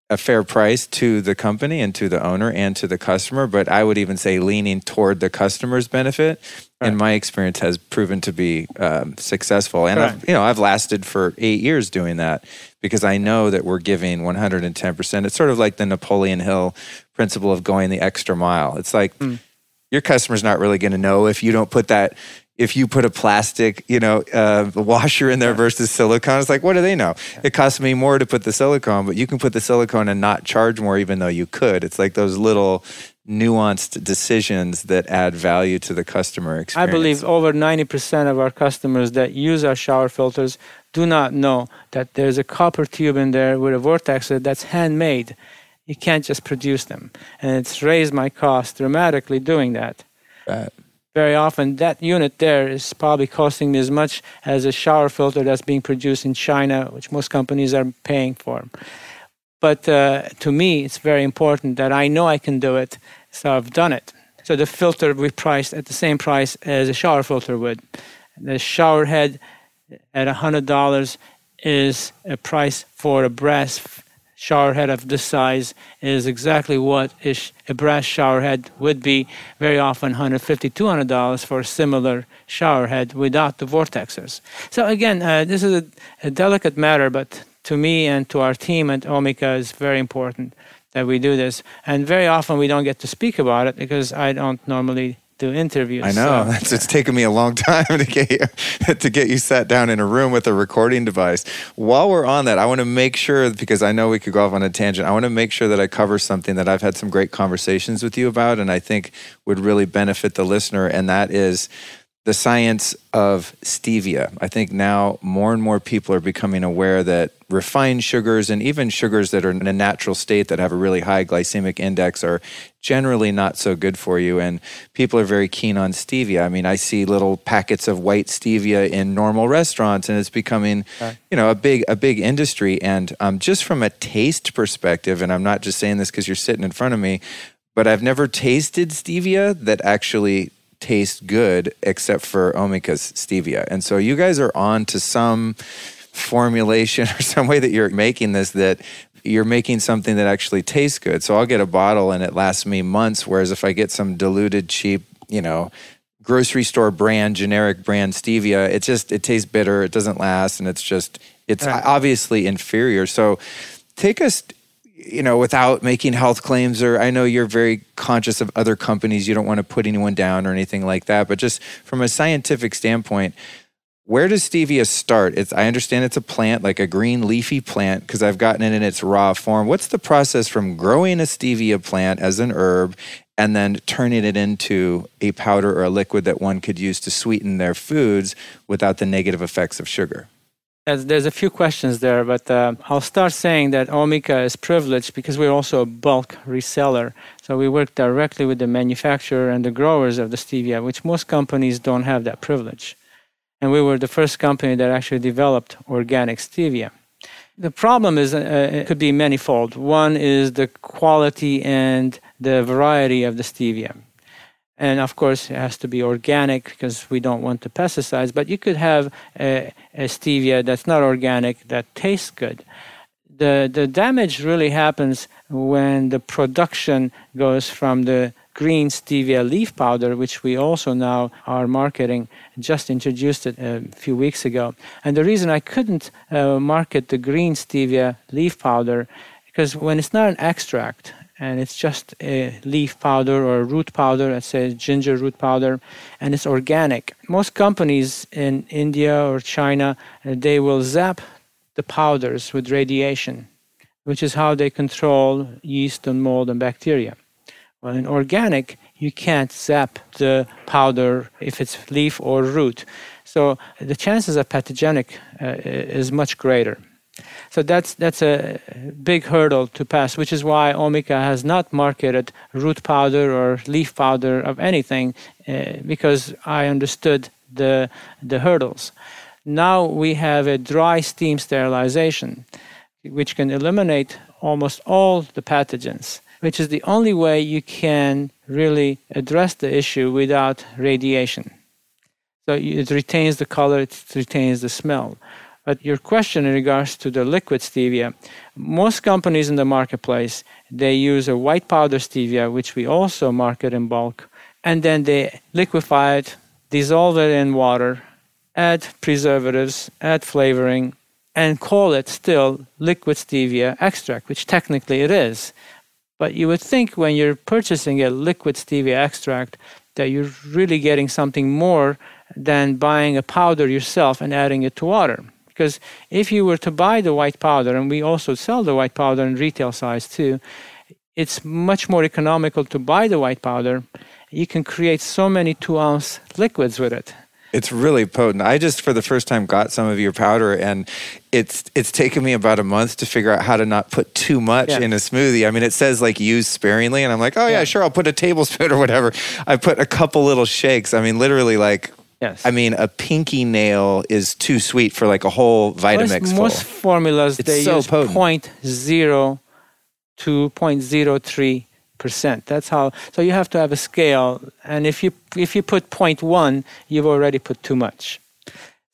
a fair price to the company and to the owner and to the customer, but I would even say leaning toward the customer's benefit, in my experience, has proven to be um, successful. And I've, you know, I've lasted for eight years doing that because I know that we're giving 110%. It's sort of like the Napoleon Hill principle of going the extra mile. It's like your customer's not really going to know if you don't put that if you put a plastic you know uh, washer in there versus silicone it's like what do they know it costs me more to put the silicone but you can put the silicone and not charge more even though you could it's like those little nuanced decisions that add value to the customer experience. I believe over 90% of our customers that use our shower filters do not know that there's a copper tube in there with a vortex that's handmade. You can't just produce them. And it's raised my cost dramatically doing that. Right. Very often, that unit there is probably costing me as much as a shower filter that's being produced in China, which most companies are paying for. But uh, to me, it's very important that I know I can do it, so I've done it. So the filter we priced at the same price as a shower filter would. The shower head at $100 is a price for a brass shower head of this size is exactly what is a brass shower head would be. Very often $150, $200 for a similar shower head without the vortexers so again uh, this is a, a delicate matter but to me and to our team at Omica is very important that we do this. And very often we don't get to speak about it because I don't normally do interviews I know. so- That's, it's taken me a long time to get you to get you sat down in a room with a recording device. While we're on that, I want to make sure because I know we could go off on a tangent. I want to make sure that I cover something that I've had some great conversations with you about, and I think would really benefit the listener, and that is the science of stevia. I think now more and more people are becoming aware that refined sugars and even sugars that are in a natural state that have a really high glycemic index are generally not so good for you. And people are very keen on stevia. I mean, I see little packets of white stevia in normal restaurants, and it's becoming, you know, a big a big industry. And um, just from a taste perspective, and I'm not just saying this because you're sitting in front of me, but I've never tasted stevia that actually tastes good except for Omica's stevia. And so you guys are on to some formulation or some way that you're making this that you're making something that actually tastes good. So I'll get a bottle and it lasts me months. Whereas if I get some diluted, cheap, you know, grocery store brand, generic brand stevia, it just it tastes bitter. It doesn't last, and it's just it's Right. obviously inferior. So take us you know without making health claims or i know you're very conscious of other companies. You don't want to put anyone down or anything like that. But just from a scientific standpoint where does stevia start? It's i understand it's a plant like a green leafy plant because i've gotten it in its raw form. What's the process from growing a stevia plant as an herb and then turning it into a powder or a liquid that one could use to sweeten their foods without the negative effects of sugar There's, there's a few questions there, but uh, I'll start saying that Omica is privileged because we're also a bulk reseller. So we work directly with the manufacturer and the growers of the stevia, which most companies don't have that privilege. And we were the first company that actually developed organic stevia. The problem is, uh, it could be manifold. One is the quality and the variety of the stevia. And of course, it has to be organic because we don't want the pesticides. But you could have a, a stevia that's not organic that tastes good. The, the damage really happens when the production goes from the green stevia leaf powder, which we also now are marketing, just introduced it a few weeks ago. And the reason I couldn't uh, market the green stevia leaf powder, because when it's not an extract, and it's just a leaf powder or a root powder, let's say ginger root powder, and it's organic. Most companies in India or China, they will zap the powders with radiation, which is how they control yeast and mold and bacteria. Well, in organic, you can't zap the powder if it's leaf or root. So the chances of pathogenic uh, is much greater. So that's that's a big hurdle to pass, which is why Omica has not marketed root powder or leaf powder of anything, uh, because I understood the the hurdles. Now we have a dry steam sterilization, which can eliminate almost all the pathogens, which is the only way you can really address the issue without radiation. So it retains the color, it retains the smell. But your question in regards to the liquid stevia, most companies in the marketplace they use a white powder stevia, which we also market in bulk, and then they liquefy it, dissolve it in water, add preservatives, add flavoring, and call it still liquid stevia extract, which technically it is. But you would think when you're purchasing a liquid stevia extract that you're really getting something more than buying a powder yourself and adding it to water. Because if you were to buy the white powder, and we also sell the white powder in retail size too, it's much more economical to buy the white powder. You can create so many two ounce liquids with it. It's really potent. I just for the first time got some of your powder and it's it's taken me about a month to figure out how to not put too much Yeah. in a smoothie. I mean it says like use sparingly and I'm like, "Oh yeah, Yeah. sure, I'll put a tablespoon or whatever." I put a couple little shakes. I mean literally like Yes. I mean a pinky nail is too sweet for like a whole Vitamix most, full. most formulas It's they so use potent. 0.0 to 0.03 percent. That's how. So you have to have a scale, and if you if you put 0.1, you've already put too much.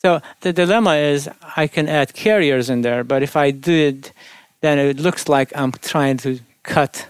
So the dilemma is I can add carriers in there, but if I did, then it looks like I'm trying to cut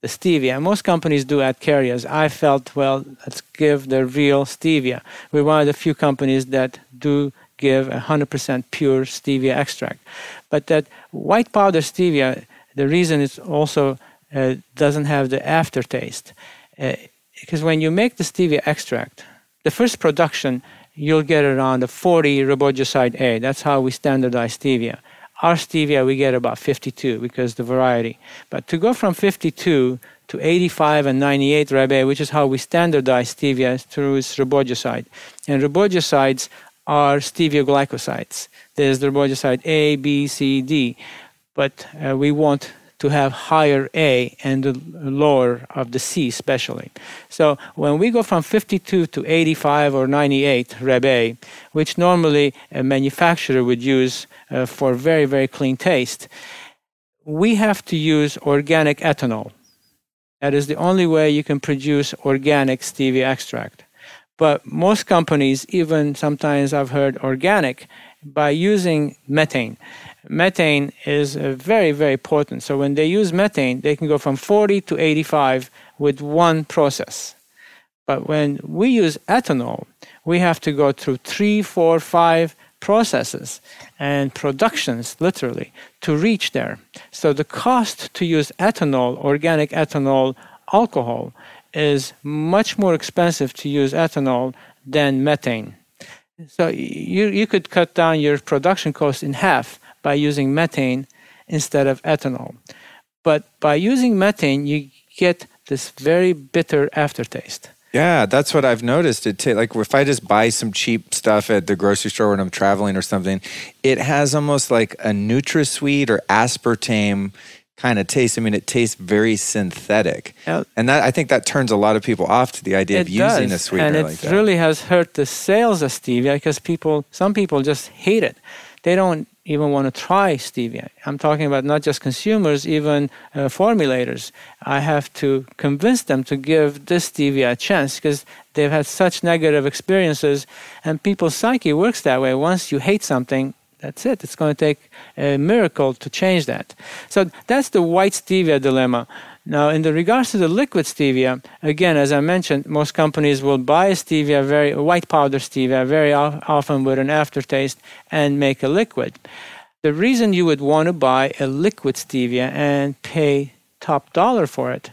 the stevia. Most companies do add carriers. I felt, well, let's give the real stevia. We're one of the few companies that do give 100% pure stevia extract. But that white powder stevia, the reason it also uh, doesn't have the aftertaste, uh, because when you make the stevia extract, the first production, you'll get around a 40 rebaudioside A. That's how we standardize stevia. Our stevia, we get about 52 because the variety. But to go from 52 to 85 and 98 Reb A, which is how we standardize stevia through its rebaudioside. And rebaudiosides are stevia glycosides. There's the rebaudioside A, B, C, D. But uh, we want to have higher A and the lower of the C, especially. So when we go from 52 to 85 or 98 Reb A, which normally a manufacturer would use uh, for very, very clean taste, we have to use organic ethanol. That is the only way you can produce organic stevia extract. But most companies, even sometimes I've heard organic, by using methane. Methane is uh, very, very potent. So when they use methane, they can go from 40 to 85 with one process. But when we use ethanol, we have to go through three, four, five processes and productions, literally, to reach there. So the cost to use ethanol, organic ethanol, alcohol, is much more expensive to use ethanol than methane. So you, you could cut down your production cost in half by using methane instead of ethanol. But by using methane, you get this very bitter aftertaste. Yeah, that's what I've noticed. It t- like if I just buy some cheap stuff at the grocery store when I'm traveling or something, it has almost like a NutraSweet or aspartame kind of taste. I mean, it tastes very synthetic, yeah. and that I think that turns a lot of people off to the idea it of using does. a sweetener and it like that. really has hurt the sales of stevia because people, some people just hate it. They don't even want to try stevia. I'm talking about not just consumers, even uh, formulators. I have to convince them to give this stevia a chance because they've had such negative experiences, and people's psyche works that way. Once you hate something, that's it. It's going to take a miracle to change that. So that's the white stevia dilemma. Now, in the regards to the liquid stevia, again, as I mentioned, most companies will buy stevia, very white powder stevia, very often with an aftertaste, and make a liquid. The reason you would want to buy a liquid stevia and pay top dollar for it,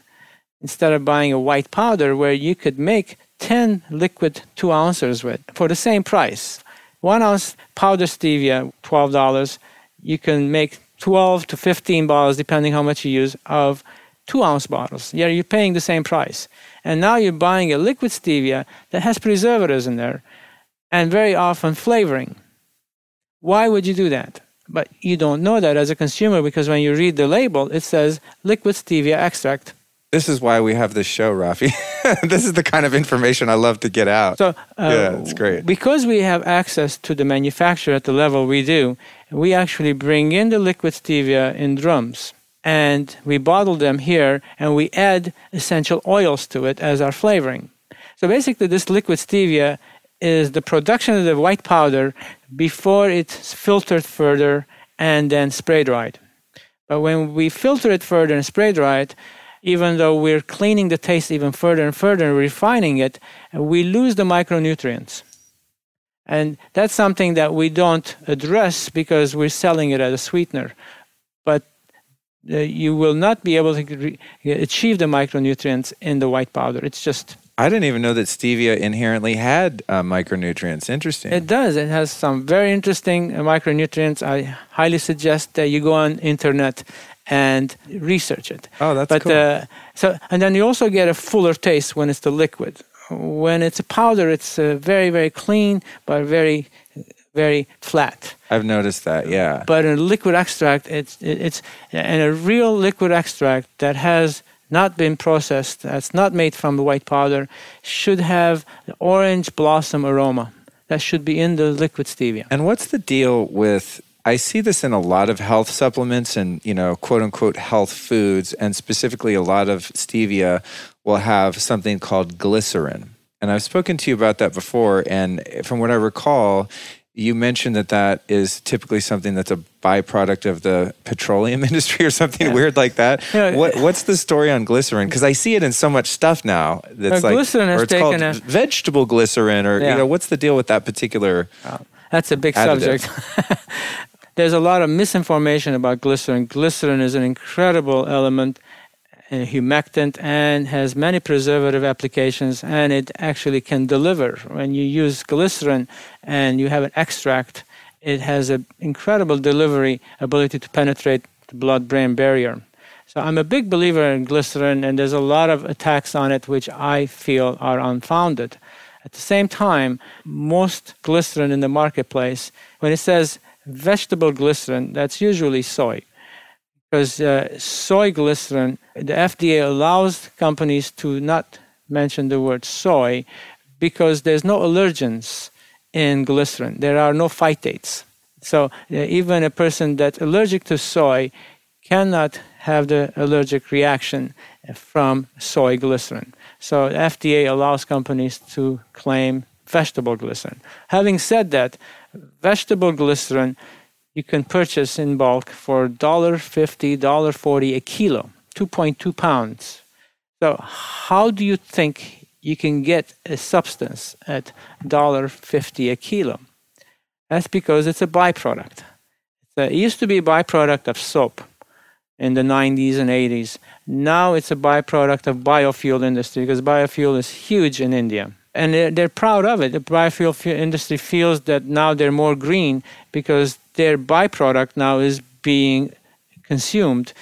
instead of buying a white powder where you could make 10 liquid two ounces with for the same price. One ounce powder stevia, $12. You can make 12 to 15 bottles, depending how much you use, of two ounce bottles. Yeah, you're paying the same price. And now you're buying a liquid stevia that has preservatives in there and very often flavoring. Why would you do that? But you don't know that as a consumer because when you read the label, it says liquid stevia extract. This is why we have this show, Raffi. this is the kind of information I love to get out. So, uh, yeah, it's great. Because we have access to the manufacturer at the level we do, we actually bring in the liquid stevia in drums and we bottle them here and we add essential oils to it as our flavoring. So basically, this liquid stevia is the production of the white powder before it's filtered further and then spray dried. But when we filter it further and spray dry it, even though we're cleaning the taste even further and further and refining it, we lose the micronutrients. And that's something that we don't address because we're selling it as a sweetener. But uh, you will not be able to re- achieve the micronutrients in the white powder. It's just. I didn't even know that stevia inherently had uh, micronutrients. Interesting. It does. It has some very interesting uh, micronutrients. I highly suggest that you go on internet and research it. Oh, that's but, cool. Uh, so, and then you also get a fuller taste when it's the liquid. When it's a powder, it's uh, very, very clean, but very very flat. I've noticed that, yeah. But in liquid extract, it's it's and a real liquid extract that has not been processed, that's not made from the white powder, should have orange blossom aroma. That should be in the liquid stevia. And what's the deal with I see this in a lot of health supplements and, you know, quote unquote health foods, and specifically a lot of stevia will have something called glycerin. And I've spoken to you about that before. And from what I recall, you mentioned that that is typically something that's a byproduct of the petroleum industry or something yeah. weird like that. What, what's the story on glycerin? Because I see it in so much stuff now. That's like, glycerin or it's called a, vegetable glycerin, or yeah. you know, what's the deal with that particular? Oh, that's a big additive? subject. There's a lot of misinformation about glycerin. Glycerin is an incredible element Uh, humectant and has many preservative applications and it actually can deliver. When you use glycerin and you have an extract it has an incredible delivery ability to penetrate the blood brain barrier. So i'm a big believer in glycerin and there's a lot of attacks on it which i feel are unfounded. At the same time most glycerin in the marketplace when it says vegetable glycerin that's usually soy because uh, soy glycerin, the FDA allows companies to not mention the word soy because there's no allergens in glycerin. There are no phytates. So uh, even a person that's allergic to soy cannot have the allergic reaction from soy glycerin. So FDA allows companies to claim vegetable glycerin. Having said that, vegetable glycerin you can purchase in bulk for $1.50, $1.40 a kilo, 2.2 pounds. So, how do you think you can get a substance at $1.50 a kilo? That's because it's a byproduct. It used to be a byproduct of soap in the 90s and 80s. Now it's a byproduct of biofuel industry because biofuel is huge in India. And they're, they're proud of it. The biofuel industry feels that now they're more green because their byproduct now is being consumed.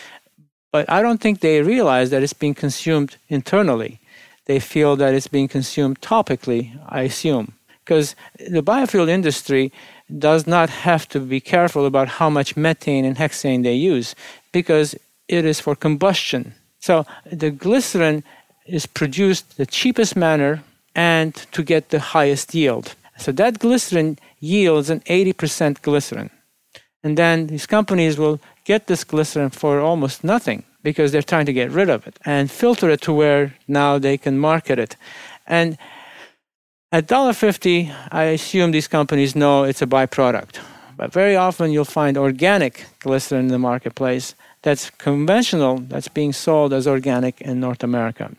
But I don't think they realize that it's being consumed internally. They feel that it's being consumed topically, I assume. Because the biofuel industry does not have to be careful about how much methane and hexane they use because it is for combustion. So the glycerin is produced the cheapest manner and to get the highest yield. So that glycerin yields an 80% glycerin. And then these companies will get this glycerin for almost nothing because they're trying to get rid of it and filter it to where now they can market it. And at $1.50, I assume these companies know it's a byproduct. But very often you'll find organic glycerin in the marketplace that's conventional, that's being sold as organic in North America.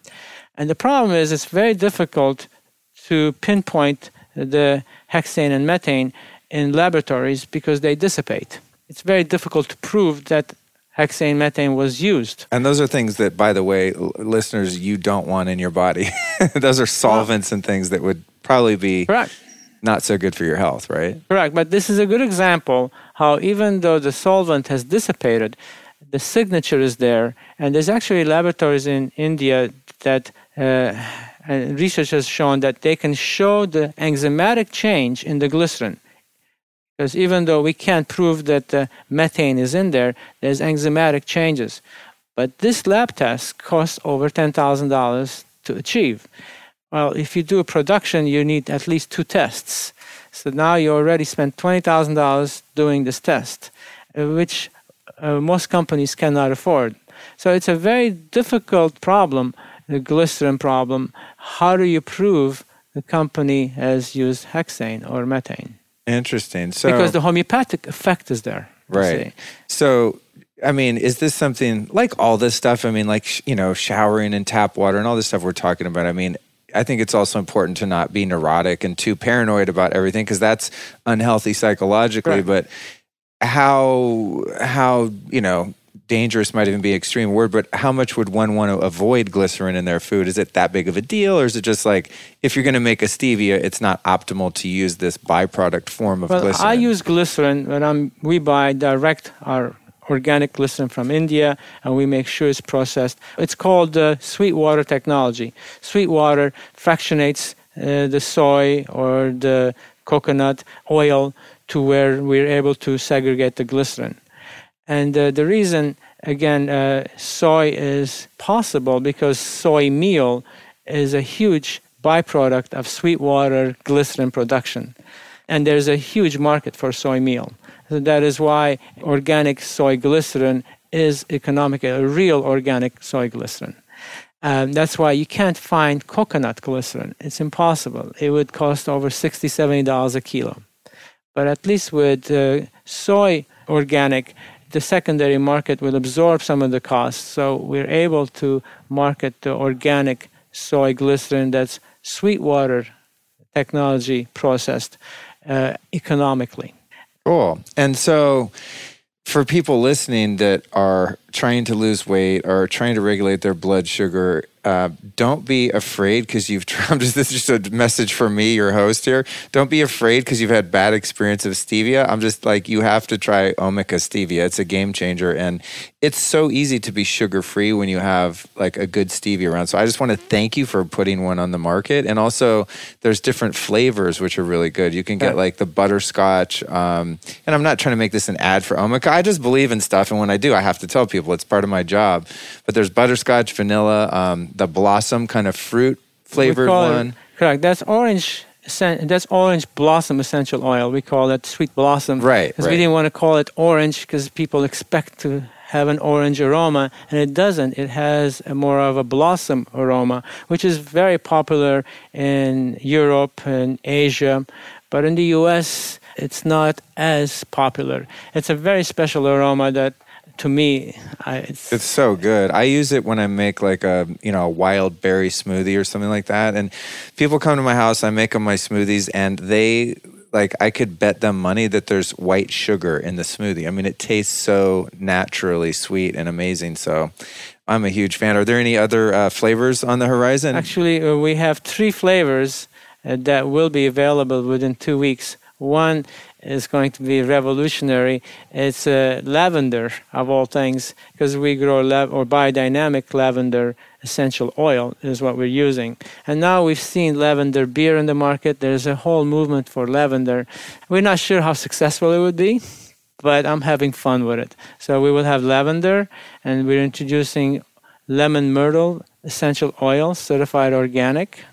And the problem is it's very difficult to pinpoint the hexane and methane in laboratories because they dissipate. It's very difficult to prove that hexane methane was used. And those are things that, by the way, listeners, you don't want in your body. those are solvents and things that would probably be correct. not so good for your health, right? Correct. But this is a good example how even though the solvent has dissipated, the signature is there. And there's actually laboratories in India that uh, research has shown that they can show the enzymatic change in the glycerin. Because even though we can't prove that the methane is in there, there's enzymatic changes. But this lab test costs over $10,000 to achieve. Well, if you do a production, you need at least two tests. So now you already spent $20,000 doing this test, uh, which uh, most companies cannot afford. So it's a very difficult problem, the glycerin problem. How do you prove the company has used hexane or methane? Interesting. So because the homeopathic effect is there. Right. So I mean, is this something like all this stuff? I mean, like, you know, showering and tap water and all this stuff we're talking about. I mean, I think it's also important to not be neurotic and too paranoid about everything because that's unhealthy psychologically. Right. But how, how, you know, dangerous might even be an extreme word, but how much would one want to avoid glycerin in their food? Is it that big of a deal, or is it just like if you're going to make a stevia, it's not optimal to use this byproduct form of well, glycerin? I use glycerin when I'm we buy direct our organic glycerin from India, and we make sure it's processed. It's called uh, Sweetwater technology. Sweetwater fractionates uh, the soy or the coconut oil to where we're able to segregate the glycerin. And uh, the reason, again, uh, soy is possible because soy meal is a huge byproduct of Sweetwater glycerin production. And there's a huge market for soy meal. So that is why organic soy glycerin is economic, a real organic soy glycerin. Um, that's why you can't find coconut glycerin. It's impossible. It would cost over $60, $70 a kilo. But at least with uh, soy organic, the secondary market will absorb some of the costs. So we're able to market the organic soy glycerin that's Sweetwater technology processed uh, economically. Cool. And so for people listening that are trying to lose weight or trying to regulate their blood sugar, uh, don't be afraid because you've tried. This is just a message for me, your host here. Don't be afraid because you've had bad experience of stevia. I'm just like you have to try Omica stevia. It's a game changer, and it's so easy to be sugar free when you have like a good stevia around. So I just want to thank you for putting one on the market, and also there's different flavors which are really good. You can get like the butterscotch, um, and I'm not trying to make this an ad for Omica. I just believe in stuff, and when I do, I have to tell people it's part of my job. But there's butterscotch, vanilla. Um, the blossom kind of fruit flavored one. It, correct. That's orange. That's orange blossom essential oil. We call it sweet blossom. Right. Because right. we didn't want to call it orange because people expect to have an orange aroma, and it doesn't. It has more of a blossom aroma, which is very popular in Europe and Asia. But in the US, it's not as popular. It's a very special aroma that to me, I, it's it's so good. I use it when I make like a you know a wild berry smoothie or something like that. And people come to my house, I make them my smoothies, and they like I could bet them money that there's white sugar in the smoothie. I mean, it tastes so naturally sweet and amazing. So I'm a huge fan. Are there any other uh, flavors on the horizon? Actually, uh, we have three flavors uh, that will be available within two weeks. One is going to be revolutionary. It's uh, lavender, of all things, because we grow lav- or biodynamic lavender essential oil is what we're using. And now we've seen lavender beer in the market. There's a whole movement for lavender. We're not sure how successful it would be, but I'm having fun with it. So we will have lavender, and we're introducing lemon myrtle essential oil, certified organic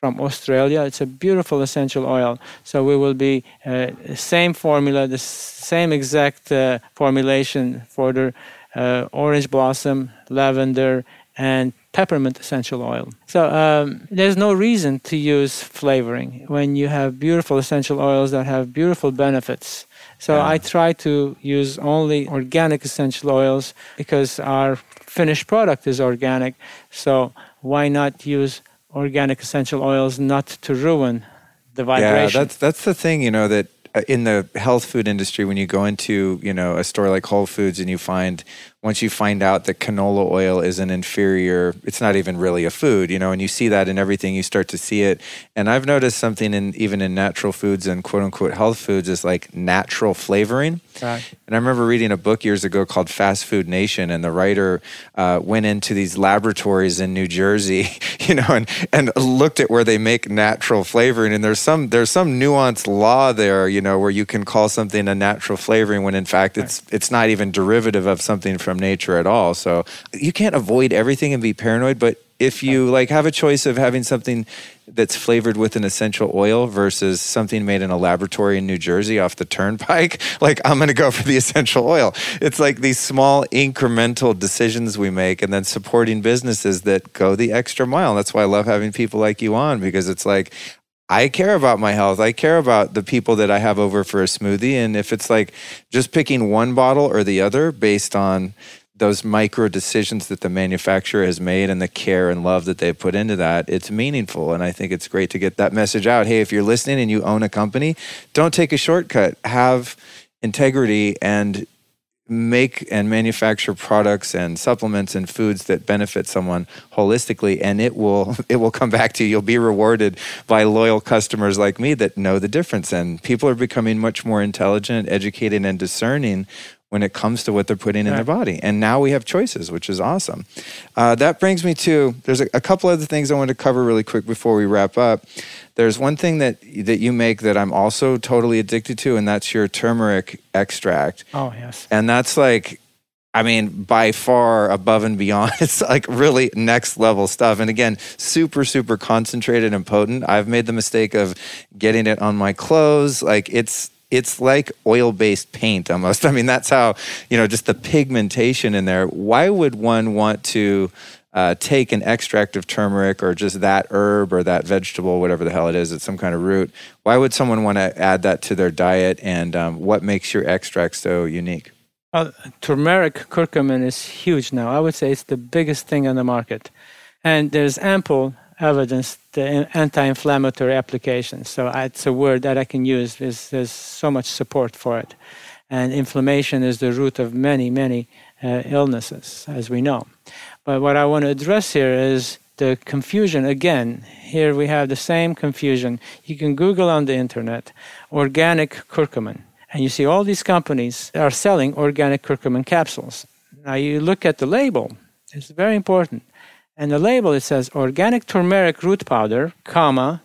from Australia. It's a beautiful essential oil. So we will be uh, same formula, the same exact uh, formulation for the uh, orange blossom, lavender, and peppermint essential oil. So um, there's no reason to use flavoring when you have beautiful essential oils that have beautiful benefits. So yeah. I try to use only organic essential oils because our finished product is organic. So why not use organic essential oils not to ruin the vibration? Yeah, that's that's the thing, you know, that uh, in the health food industry when you go into, you know, a store like Whole Foods and you find once you find out that canola oil is an inferior, it's not even really a food, you know, and you see that in everything, you start to see it. And I've noticed something in even in natural foods and quote unquote health foods is like natural flavoring. Right. And I remember reading a book years ago called Fast Food Nation, and the writer uh, went into these laboratories in New Jersey, you know, and and looked at where they make natural flavoring. And there's some there's some nuanced law there, you know, where you can call something a natural flavoring when in fact it's right. it's not even derivative of something from nature at all. So you can't avoid everything and be paranoid, but if you like have a choice of having something that's flavored with an essential oil versus something made in a laboratory in New Jersey off the turnpike, like I'm going to go for the essential oil. It's like these small incremental decisions we make and then supporting businesses that go the extra mile. That's why I love having people like you on because it's like I care about my health. I care about the people that I have over for a smoothie. And if it's like just picking one bottle or the other based on those micro decisions that the manufacturer has made and the care and love that they put into that, it's meaningful. And I think it's great to get that message out. Hey, if you're listening and you own a company, don't take a shortcut. Have integrity and make and manufacture products and supplements and foods that benefit someone holistically and it will it will come back to you you'll be rewarded by loyal customers like me that know the difference and people are becoming much more intelligent educated and discerning when it comes to what they're putting in their body. And now we have choices, which is awesome. Uh, that brings me to there's a, a, couple other things I want to cover really quick before we wrap up. There's one thing that that you make that I'm also totally addicted to, and that's your turmeric extract. Oh yes, and that's like. I mean, by far above and beyond. It's like really next level stuff. And again, super, super concentrated and potent. I've made the mistake of getting it on my clothes. Like it's it's like oil based paint almost. I mean, that's how, you know, just the pigmentation in there. Why would one want to uh, take an extract of turmeric or just that herb or that vegetable, whatever the hell it is, it's some kind of root? Why would someone want to add that to their diet? And um, what makes your extract so unique? Uh, turmeric curcumin is huge now. I would say it's the biggest thing on the market. And there's ample evidence the anti-inflammatory applications. So it's a word that I can use. There's, there's so much support for it, and inflammation is the root of many, many uh, illnesses, as we know. But what I want to address here is the confusion again. Here we have the same confusion. You can Google on the internet organic curcumin, and you see all these companies are selling organic curcumin capsules. Now you look at the label. It's very important and the label it says organic turmeric root powder, comma,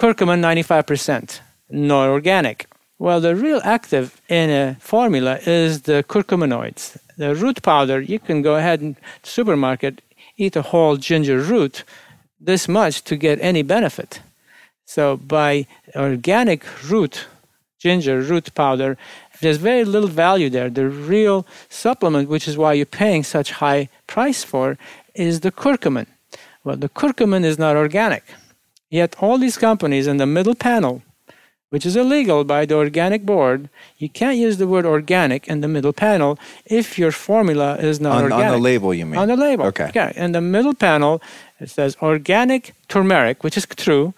curcumin 95%, not organic. Well, the real active in a formula is the curcuminoids. The root powder, you can go ahead and supermarket, eat a whole ginger root, this much to get any benefit. So by organic root, ginger root powder, there's very little value there. The real supplement, which is why you're paying such high price for, is the curcumin. Well, the curcumin is not organic. Yet all these companies in the middle panel, which is illegal by the organic board. You can't use the word organic in the middle panel if your formula is not on, organic. on the label, you mean? On the label. Okay. Yeah. In the middle panel, it says organic turmeric, which is true,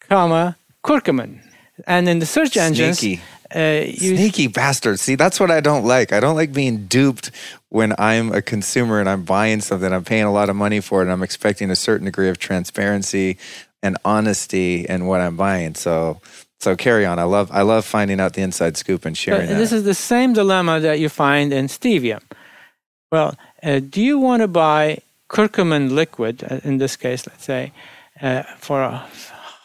comma, curcumin. And in the search engines, Sneaky. Uh, you, Sneaky bastard. See, that's what I don't like. I don't like being duped when I'm a consumer and I'm buying something. I'm paying a lot of money for it and I'm expecting a certain degree of transparency and honesty in what I'm buying. So so carry on. I love I love finding out the inside scoop and sharing that. this is the same dilemma that you find in stevia. Well, uh, do you want to buy curcumin liquid, uh, in this case, let's say, uh, for a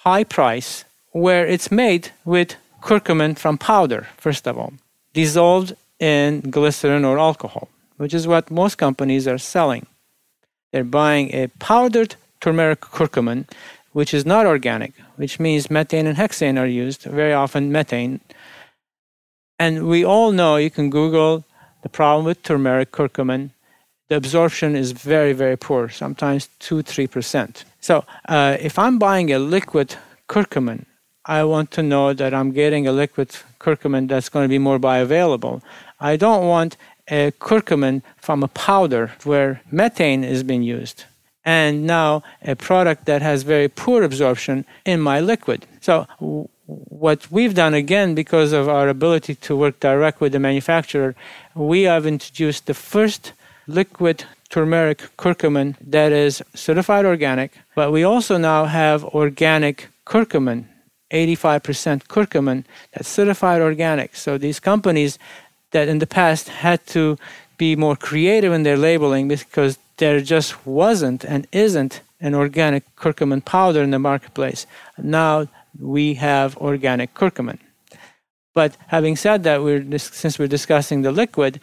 high price, where it's made with curcumin from powder, first of all, dissolved in glycerin or alcohol, which is what most companies are selling. They're buying a powdered turmeric curcumin, which is not organic, which means methane and hexane are used, very often methane. And we all know you can Google the problem with turmeric curcumin. The absorption is very, very poor, sometimes 2 3%. So uh, if I'm buying a liquid curcumin, I want to know that I'm getting a liquid curcumin that's going to be more bioavailable. I don't want a curcumin from a powder where methane is being used and now a product that has very poor absorption in my liquid. So, what we've done again, because of our ability to work direct with the manufacturer, we have introduced the first liquid turmeric curcumin that is certified organic, but we also now have organic curcumin. 85% curcumin that's certified organic. So these companies that in the past had to be more creative in their labeling because there just wasn't and isn't an organic curcumin powder in the marketplace. Now we have organic curcumin. But having said that, we're since we're discussing the liquid,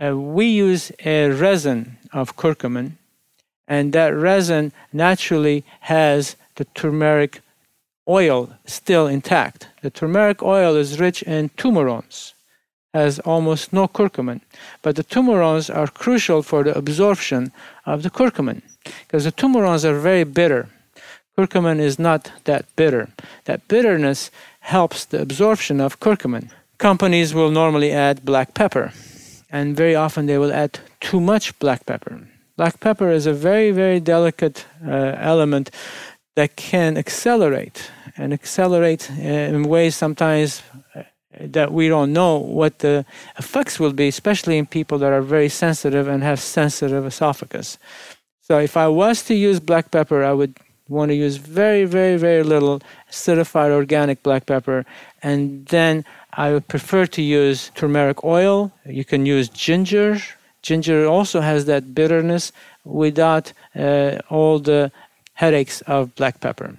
uh, we use a resin of curcumin, and that resin naturally has the turmeric oil still intact. The turmeric oil is rich in turmerones, has almost no curcumin, but the turmerones are crucial for the absorption of the curcumin because the turmerones are very bitter. Curcumin is not that bitter. That bitterness helps the absorption of curcumin. Companies will normally add black pepper, and very often they will add too much black pepper. Black pepper is a very, very delicate uh, element that can accelerate and accelerate uh, in ways sometimes uh, that we don't know what the effects will be, especially in people that are very sensitive and have sensitive esophagus. So, if I was to use black pepper, I would want to use very, very, very little certified organic black pepper, and then I would prefer to use turmeric oil. You can use ginger. Ginger also has that bitterness without uh, all the headaches of black pepper.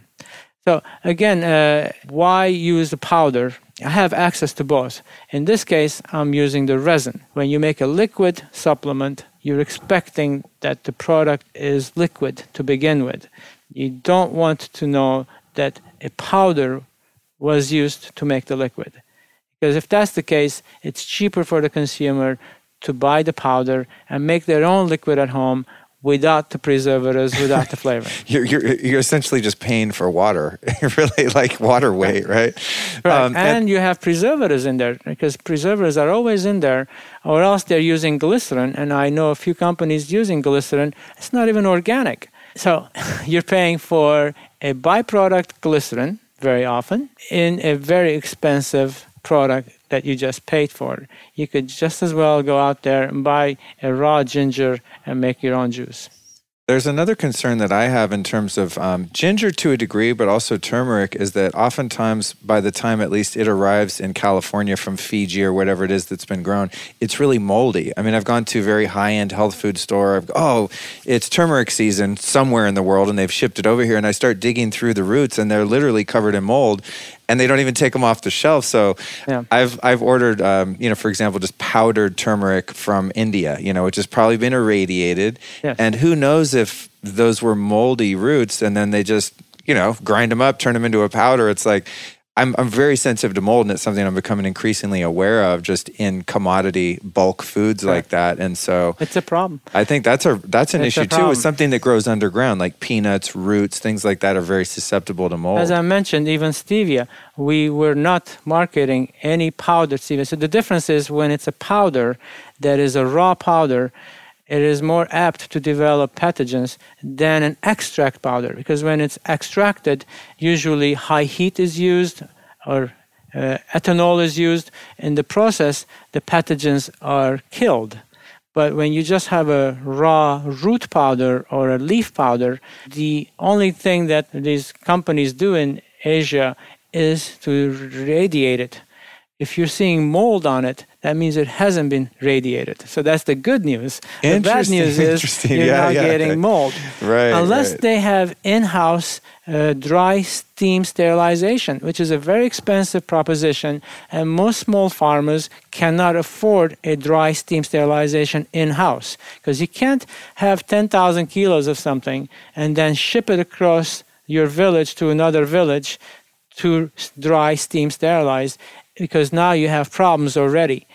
So again, uh, why use the powder? I have access to both. In this case, I'm using the resin. When you make a liquid supplement, you're expecting that the product is liquid to begin with. You don't want to know that a powder was used to make the liquid. Because if that's the case, it's cheaper for the consumer to buy the powder and make their own liquid at home without the preservatives, without the flavor. you're, you're you're essentially just paying for water, really like water weight, right? Right. Um, and, you have preservatives in there because preservatives are always in there, or else they're using glycerin. And I know a few companies using glycerin. It's not even organic. So you're paying for a byproduct glycerin very often in a very expensive product that you just paid for. You could just as well go out there and buy a raw ginger and make your own juice. There's another concern that I have in terms of um, ginger to a degree, but also turmeric, is that oftentimes by the time at least it arrives in California from Fiji or whatever it is that's been grown, it's really moldy. I mean, I've gone to a very high end health food store. I've, oh, it's turmeric season somewhere in the world, and they've shipped it over here. And I start digging through the roots, and they're literally covered in mold. And they don't even take them off the shelf. So Yeah. I've I've ordered, um, you know, for example, just powdered turmeric from India, you know, which has probably been irradiated, Yes. and who knows if those were moldy roots and then they just you know grind them up turn them into a powder it's like I'm, I'm very sensitive to mold, and it's something I'm becoming increasingly aware of just in commodity bulk foods like that. And so It's a problem. I think that's a that's an It's issue too. Is something that grows underground, like peanuts, roots, things like that, are very susceptible to mold. As I mentioned, even stevia, we were not marketing any powdered stevia. So the difference is when it's a powder that is a raw powder, it is more apt to develop pathogens than an extract powder because when it's extracted, usually high heat is used or uh, ethanol is used. In the process, the pathogens are killed. But when you just have a raw root powder or a leaf powder, the only thing that these companies do in Asia is to radiate it. If you're seeing mold on it, that means it hasn't been radiated. So that's the good news. The bad news is you're Yeah, not yeah. getting mold. Right, Unless right. they have in-house uh, dry steam sterilization, which is a very expensive proposition, and most small farmers cannot afford a dry steam sterilization in-house because you can't have 10,000 kilos of something and then ship it across your village to another village to dry steam sterilize because now you have problems already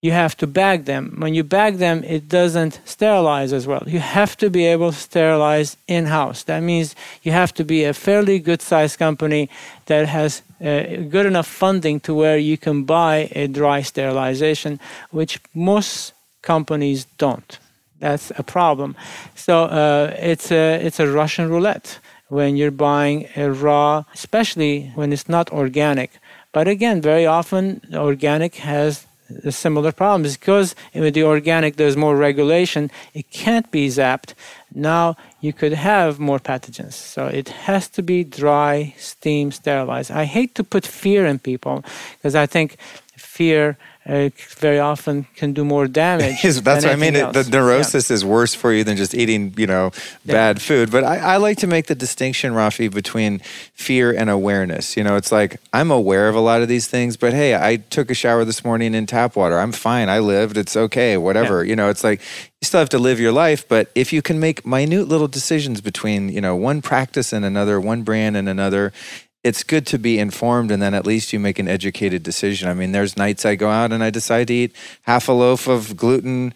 you have to bag them. When you bag them, it doesn't sterilize as well. You have to be able to sterilize in house. That means you have to be a fairly good sized company that has uh, good enough funding to where you can buy a dry sterilization, which most companies don't. That's a problem. So uh, it's a it's a Russian roulette when you're buying a raw, especially when it's not organic. But again, very often organic has similar problems because with the organic there's more regulation. It can't be zapped. Now you could have more pathogens. So it has to be dry, steam, sterilized. I hate to put fear in people because I think fear uh, very often can do more damage. That's what I mean. It, the neurosis is worse for you than just eating, you know, Yeah. bad food. But I, I like to make the distinction, Raffi, between fear and awareness. You know, it's like I'm aware of a lot of these things, but hey, I took a shower this morning in tap water. I'm fine. I lived. It's okay. Whatever. You know, it's like you still have to live your life, but if you can make minute little decisions between, you know, one practice and another, one brand and another, it's good to be informed and then at least you make an educated decision. I mean, there's nights I go out and I decide to eat half a loaf of gluten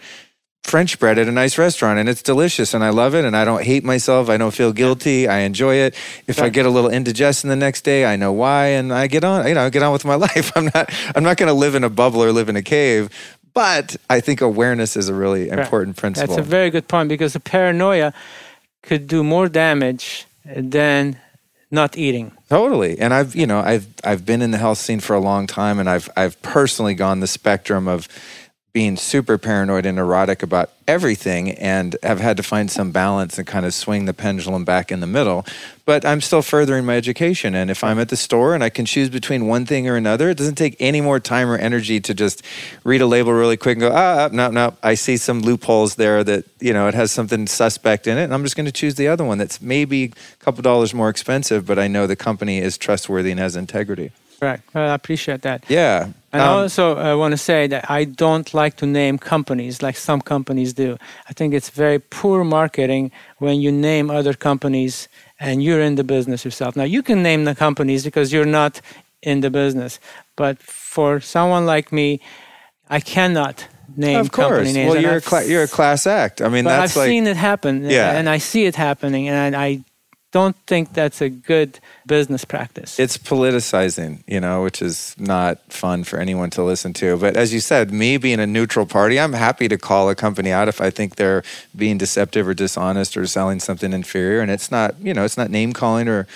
French bread at a nice restaurant and it's delicious and I love it and I don't hate myself. I don't feel guilty. I enjoy it. If I get a little indigestion the next day, I know why and I get on, you know, I get on with my life. I'm not I'm not going to live in a bubble or live in a cave, but I think awareness is a really important principle. That's a very good point because the paranoia could do more damage than not eating. Totally. And I've, you know, I've I've been in the health scene for a long time and I've I've personally gone the spectrum of being super paranoid and neurotic about everything and have had to find some balance and kind of swing the pendulum back in the middle. But I'm still furthering my education and if I'm at the store and I can choose between one thing or another, it doesn't take any more time or energy to just read a label really quick and go, ah, no, no, I see some loopholes there that, you know, it has something suspect in it and I'm just going to choose the other one that's maybe a couple dollars more expensive, but I know the company is trustworthy and has integrity. Right. Well, I appreciate that. Yeah. And Um, I also uh, want to say that I don't like to name companies like some companies do. I think it's very poor marketing when you name other companies and you're in the business yourself. Now, you can name the companies because you're not in the business. But for someone like me, I cannot name of course. company names. Well, And you're a, cla- you're a class act. I mean, but that's I've like. seen it happen, Yeah. and I see it happening, and I don't think that's a good business practice. it's politicizing, you know, which is not fun for anyone to listen to. But as you said, me being a neutral party, I'm happy to call a company out if I think they're being deceptive or dishonest or selling something inferior. And it's not, you know, it's not name calling or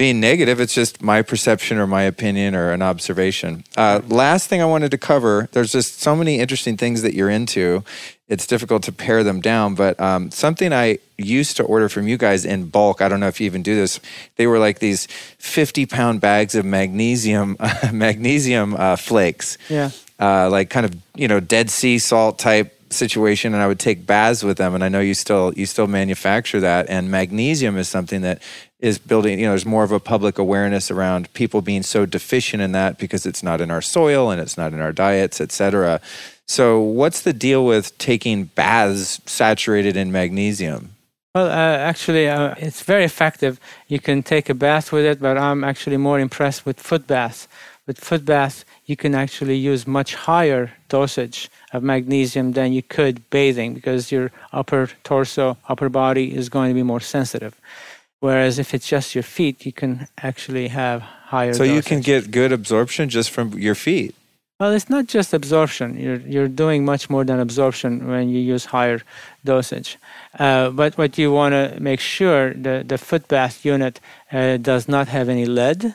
being negative. It's just my perception or my opinion or an observation. Uh, last thing I wanted to cover there's just so many interesting things that you're into. It's difficult to pare them down, but um, something I used to order from you guys in bulk. I don't know if you even do this. They were like these 50 pound bags of magnesium, magnesium uh, flakes yeah. uh, like kind of you know Dead Sea salt type situation, and I would take baths with them. And I know you still you still manufacture that. And magnesium is something that is building. You know, there's more of a public awareness around people being so deficient in that because it's not in our soil and it's not in our diets, et cetera. So, what's the deal with taking baths saturated in magnesium? Well, uh, actually, uh, it's very effective. You can take a bath with it, but I'm actually more impressed with foot baths. With foot baths, you can actually use much higher dosage of magnesium than you could bathing because your upper torso, upper body is going to be more sensitive. Whereas if it's just your feet, you can actually have higher. So dosage. you can get good absorption just from your feet. Well, it's not just absorption. You're you're doing much more than absorption when you use higher dosage. Uh, but what you want to make sure the the foot bath unit uh, does not have any lead.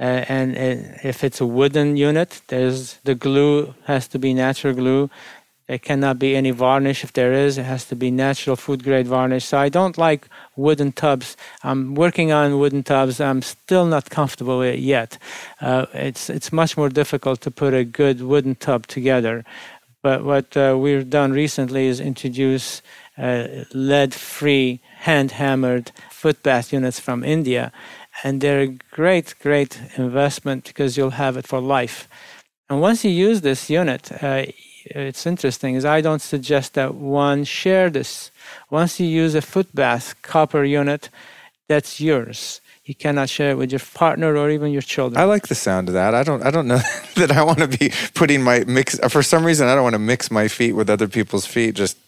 Uh, and uh, if it's a wooden unit, there's the glue has to be natural glue. There cannot be any varnish. If there is, it has to be natural food grade varnish. So I don't like wooden tubs. I'm working on wooden tubs. I'm still not comfortable with it yet. Uh, it's it's much more difficult to put a good wooden tub together. But what uh, we've done recently is introduce uh, lead-free, hand-hammered foot bath units from India, and they're a great, great investment because you'll have it for life. And once you use this unit, uh, it's interesting is I don't suggest that one share this. Once you use a foot bath copper unit, that's yours. You cannot share it with your partner or even your children. I like the sound of that. I don't. I don't know that I want to be putting my mix. For some reason, I don't want to mix my feet with other people's feet. Just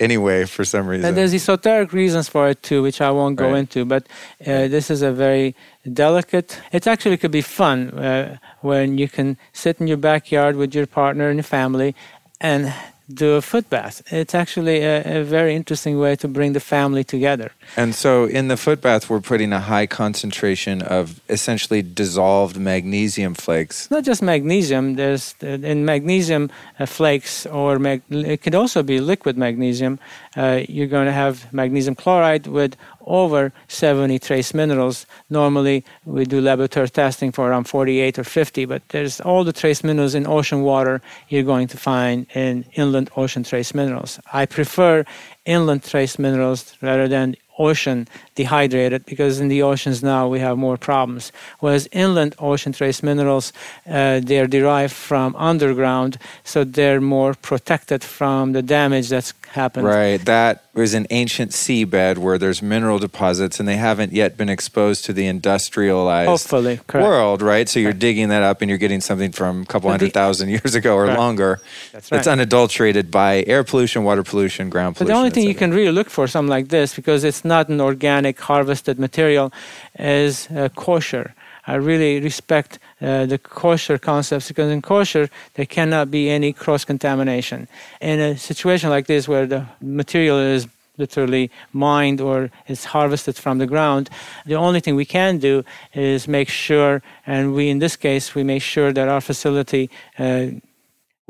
anyway, for some reason. And there's esoteric reasons for it too, which I won't go Right. into. But uh, this is a very delicate. It actually could be fun uh, when you can sit in your backyard with your partner and your family and do a foot bath. It's actually a, a very interesting way to bring the family together. And so in the foot bath, we're putting a high concentration of essentially dissolved magnesium flakes. Not just magnesium. There's in magnesium uh, flakes, or mag- it could also be liquid magnesium. Uh, you're going to have magnesium chloride with over 70 trace minerals. Normally, we do laboratory testing for around 48 or 50, but there's all the trace minerals in ocean water you're going to find in inland ocean trace minerals. I prefer inland trace minerals rather than ocean dehydrated because in the oceans now we have more problems. Whereas inland ocean trace minerals, uh, they are derived from underground, so they're more protected from the damage that's happened. Right. That was an ancient seabed where there's mineral deposits and they haven't yet been exposed to the industrialized Hopefully, correct. world, right? So you're digging that up and you're getting something from a couple But the- hundred thousand years ago or longer. That's It's right. unadulterated by air pollution, water pollution, ground pollution. But the only thing you can really look for something like this, because it's not an organic harvested material, is uh, kosher. I really respect uh, the kosher concepts because in kosher there cannot be any cross contamination. In a situation like this where the material is literally mined or is harvested from the ground, the only thing we can do is make sure, and we in this case we make sure that our facility uh,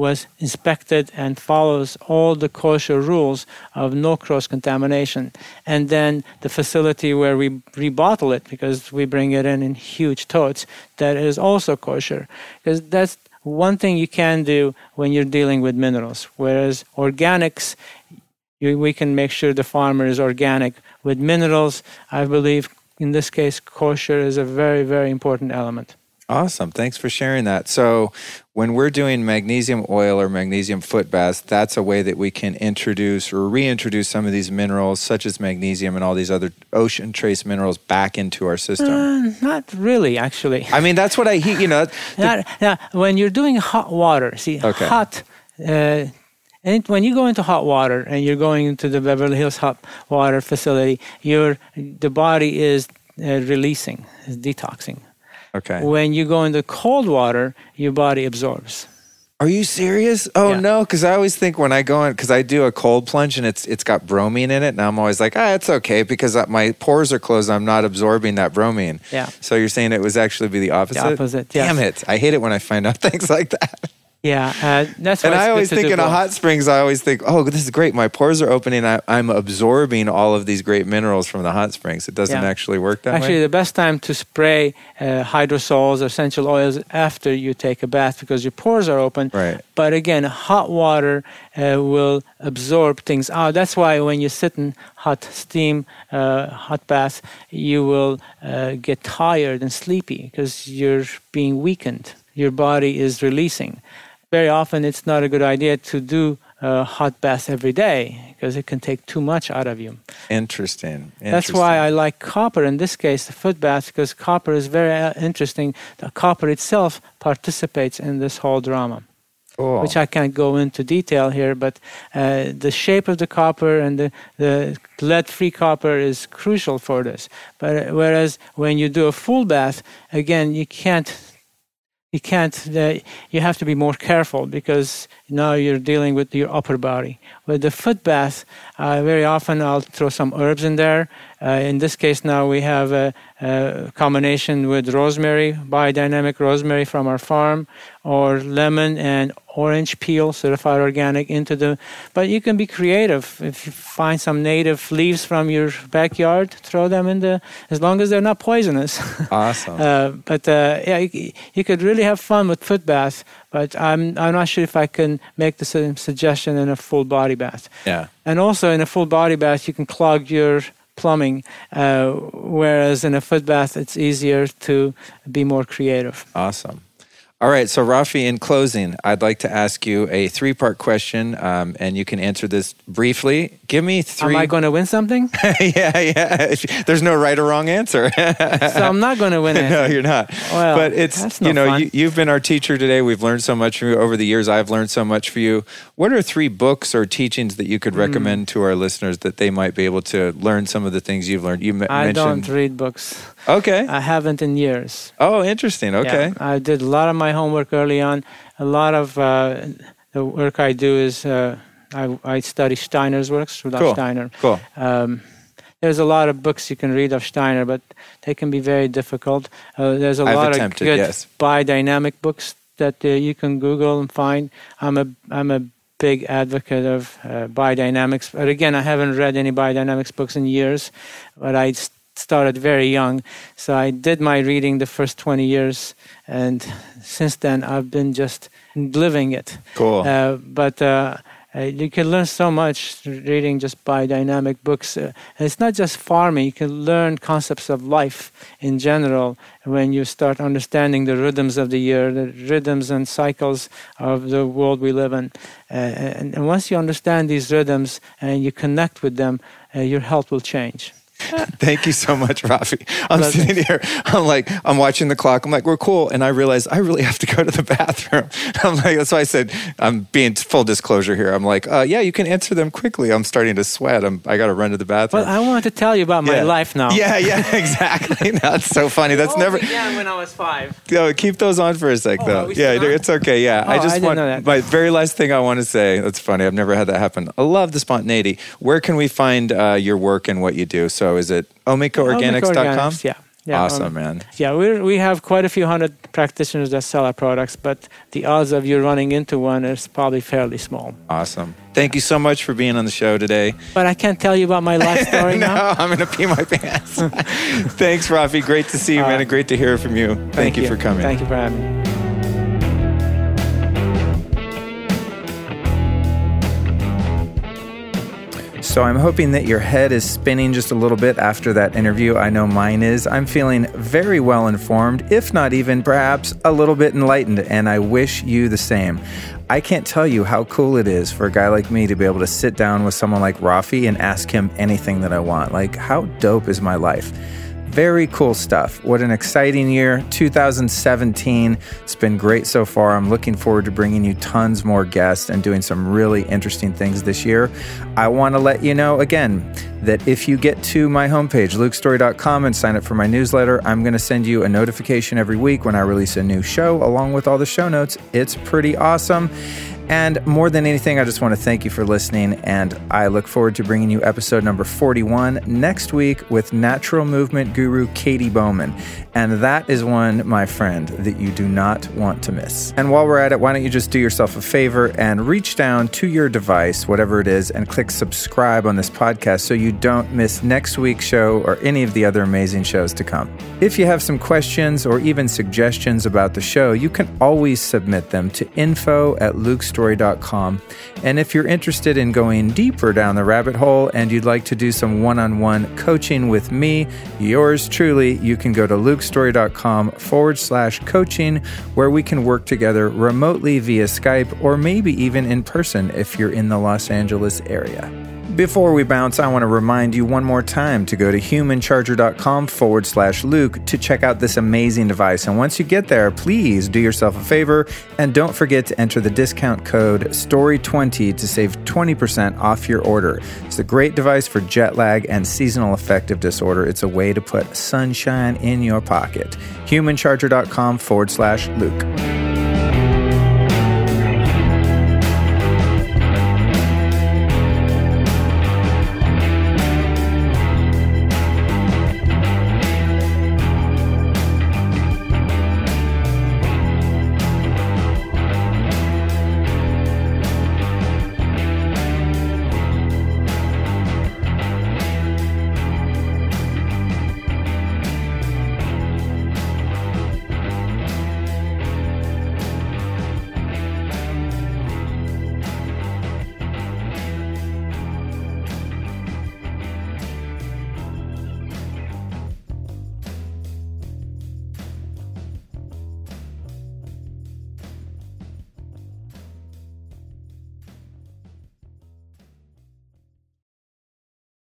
was inspected and follows all the kosher rules of no cross contamination. And then the facility where we rebottle it, because we bring it in in huge totes, that is also kosher. Because that's one thing you can do when you're dealing with minerals. Whereas organics, you, we can make sure the farmer is organic. With minerals, I believe in this case, kosher is a very, very important element. Awesome. Thanks for sharing that. So, when we're doing magnesium oil or magnesium foot baths, that's a way that we can introduce or reintroduce some of these minerals, such as magnesium and all these other ocean trace minerals, back into our system. Uh, not really, actually. I mean, that's what I hear. You know, the- Now, now, when you're doing hot water, see, Okay. hot, uh, and when you go into hot water and you're going into the Beverly Hills hot water facility, your the body is uh, releasing, is detoxing. Okay. When you go into cold water, your body absorbs. Are you serious? Oh Yeah. no, because I always think when I go in, because I do a cold plunge and it's it's got bromine in it, and I'm always like, ah, it's okay because my pores are closed. I'm not absorbing that bromine. Yeah. So you're saying it was actually be the opposite? opposite, yes. Damn it! I hate it when I find out things like that. Yeah, uh, that's And I always think in a hot springs, I always think, oh, this is great. My pores are opening. I, I'm absorbing all of these great minerals from the hot springs. It doesn't Yeah. actually work that way. Actually, way. the best time to spray uh, hydrosols or essential oils after you take a bath because your pores are open. Right. But again, hot water uh, will absorb things out. That's why when you sit in hot steam, uh, hot bath, you will uh, get tired and sleepy because you're being weakened. Your body is releasing. Very often, it's not a good idea to do a hot bath every day because it can take too much out of you. Interesting. That's why I like copper in this case, the foot bath, because copper is very uh, interesting. The copper itself participates in this whole drama. Cool. Which I can't go into detail here, but uh, the shape of the copper and the, the lead free copper is crucial for this. But whereas when you do a full bath, again, you can't you can't you have to be more careful because now you're dealing with your upper body. With the foot bath uh, very often i'll throw some herbs in there in this case now we have a, a, combination with rosemary biodynamic rosemary from our farm or lemon and orange peel certified organic into the but you can be creative. If you find some native leaves from your backyard throw them in the as long as they're not poisonous. Awesome. Uh, but uh, yeah you, you, could really have fun with foot baths. but i'm i'm not sure if i can make the same suggestion in a full body bath. Yeah. And also in a full body bath you can clog your plumbing, uh, whereas in a foot bath, it's easier to be more creative. Awesome. All right, so Raffi, in closing, I'd like to ask you a three part question, um, and you can answer this briefly. Give me three. Am I going to win something? yeah, yeah. There's no right or wrong answer. so I'm not going to win it. no, you're not. Well, but it's, no you know, fun. you, have been our teacher today. We've learned so much from you over the years. I've learned so much from you. What are three books or teachings that you could Hmm. recommend mm. to our listeners that they might be able to learn some of the things you've learned? You m- I mentioned. I don't read books. Okay. I haven't in years. Oh, interesting. Okay. Yeah, I did a lot of my homework early on. A lot of uh, the work I do is uh, I, I, study Steiner's works, Rudolf cool. Steiner. Cool. Um, there's a lot of books you can read of Steiner, but they can be very difficult. Uh, there's a I've lot attempted, of good yes. biodynamic books that uh, you can Google and find. I'm a I'm a big advocate of uh, biodynamics, but again, I haven't read any biodynamics books in years. But I started very young, so I did my reading the first 20 years, and since then I've been just living it. Cool. Uh, but uh, you can learn so much reading just biodynamic books. Uh, it's not just farming, you can learn concepts of life in general when you start understanding the rhythms of the year, the rhythms and cycles of the world we live in. Uh, and, and, once you understand these rhythms and you connect with them, uh, your health will change. Thank you so much, Raffi. I'm sitting here. I'm like, I'm watching the clock. I'm like, we're cool. And I realize I really have to go to the bathroom. I'm like, that's why I said, I'm being full disclosure here. I'm like, uh, yeah, you can answer them quickly. I'm starting to sweat. I'm, I got to run to the bathroom. Well, I wanted to tell you about my yeah. life now. Yeah, yeah, exactly. That's so funny. That's never. Yeah, when I was five. Yo, keep those on for a sec, Oh, though. Yeah, it's okay. Yeah, Oh, I I just didn't want my very last thing I want to say. That's funny. I've never had that happen. I love the spontaneity. Where can we find uh, your work and what you do? So, is it omicaorganics.com? Organics, Yeah. Yeah, awesome, um, man. Yeah, we we have quite a few hundred practitioners that sell our products, but the odds of you running into one is probably fairly small. Awesome. Thank you so much for being on the show today. But I can't tell you about my life story no, now. I'm going to pee my pants. Thanks, Raffi. Great to see you, man, Uh, and great to hear from you. Thank, you for coming. Thank you for having me. So I'm hoping that your head is spinning just a little bit after that interview. I know mine is. I'm feeling very well informed, if not even perhaps a little bit enlightened, and I wish you the same. I can't tell you how cool it is for a guy like me to be able to sit down with someone like Raffi and ask him anything that I want. Like, how dope is my life? Very cool stuff. What an exciting year, 2017. It's been great so far. I'm looking forward to bringing you tons more guests and doing some really interesting things this year. I want to let you know again that if you get to my homepage, lukestory.com, and sign up for my newsletter, I'm going to send you a notification every week when I release a new show along with all the show notes. It's pretty awesome. And more than anything, I just want to thank you for listening. And I look forward to bringing you episode number 41 next week with natural movement guru Katy Bowman. And that is one, my friend, that you do not want to miss. And while we're at it, why don't you just do yourself a favor and reach down to your device, whatever it is, and click subscribe on this podcast so you don't miss next week's show or any of the other amazing shows to come. If you have some questions or even suggestions about the show, you can always submit them to info at lukestory.com lukestory.com. And if you're interested in going deeper down the rabbit hole and you'd like to do some one on one coaching with me, yours truly, you can go to lukestory.com forward slash coaching, where we can work together remotely via Skype or maybe even in person if you're in the Los Angeles area. Before we bounce, I want to remind you one more time to go to humancharger.com forward slash Luke to check out this amazing device. And once you get there, please do yourself a favor and don't forget to enter the discount code STORY20 to save 20% off your order. It's a great device for jet lag and seasonal affective disorder. It's a way to put sunshine in your pocket. Humancharger.com forward slash Luke.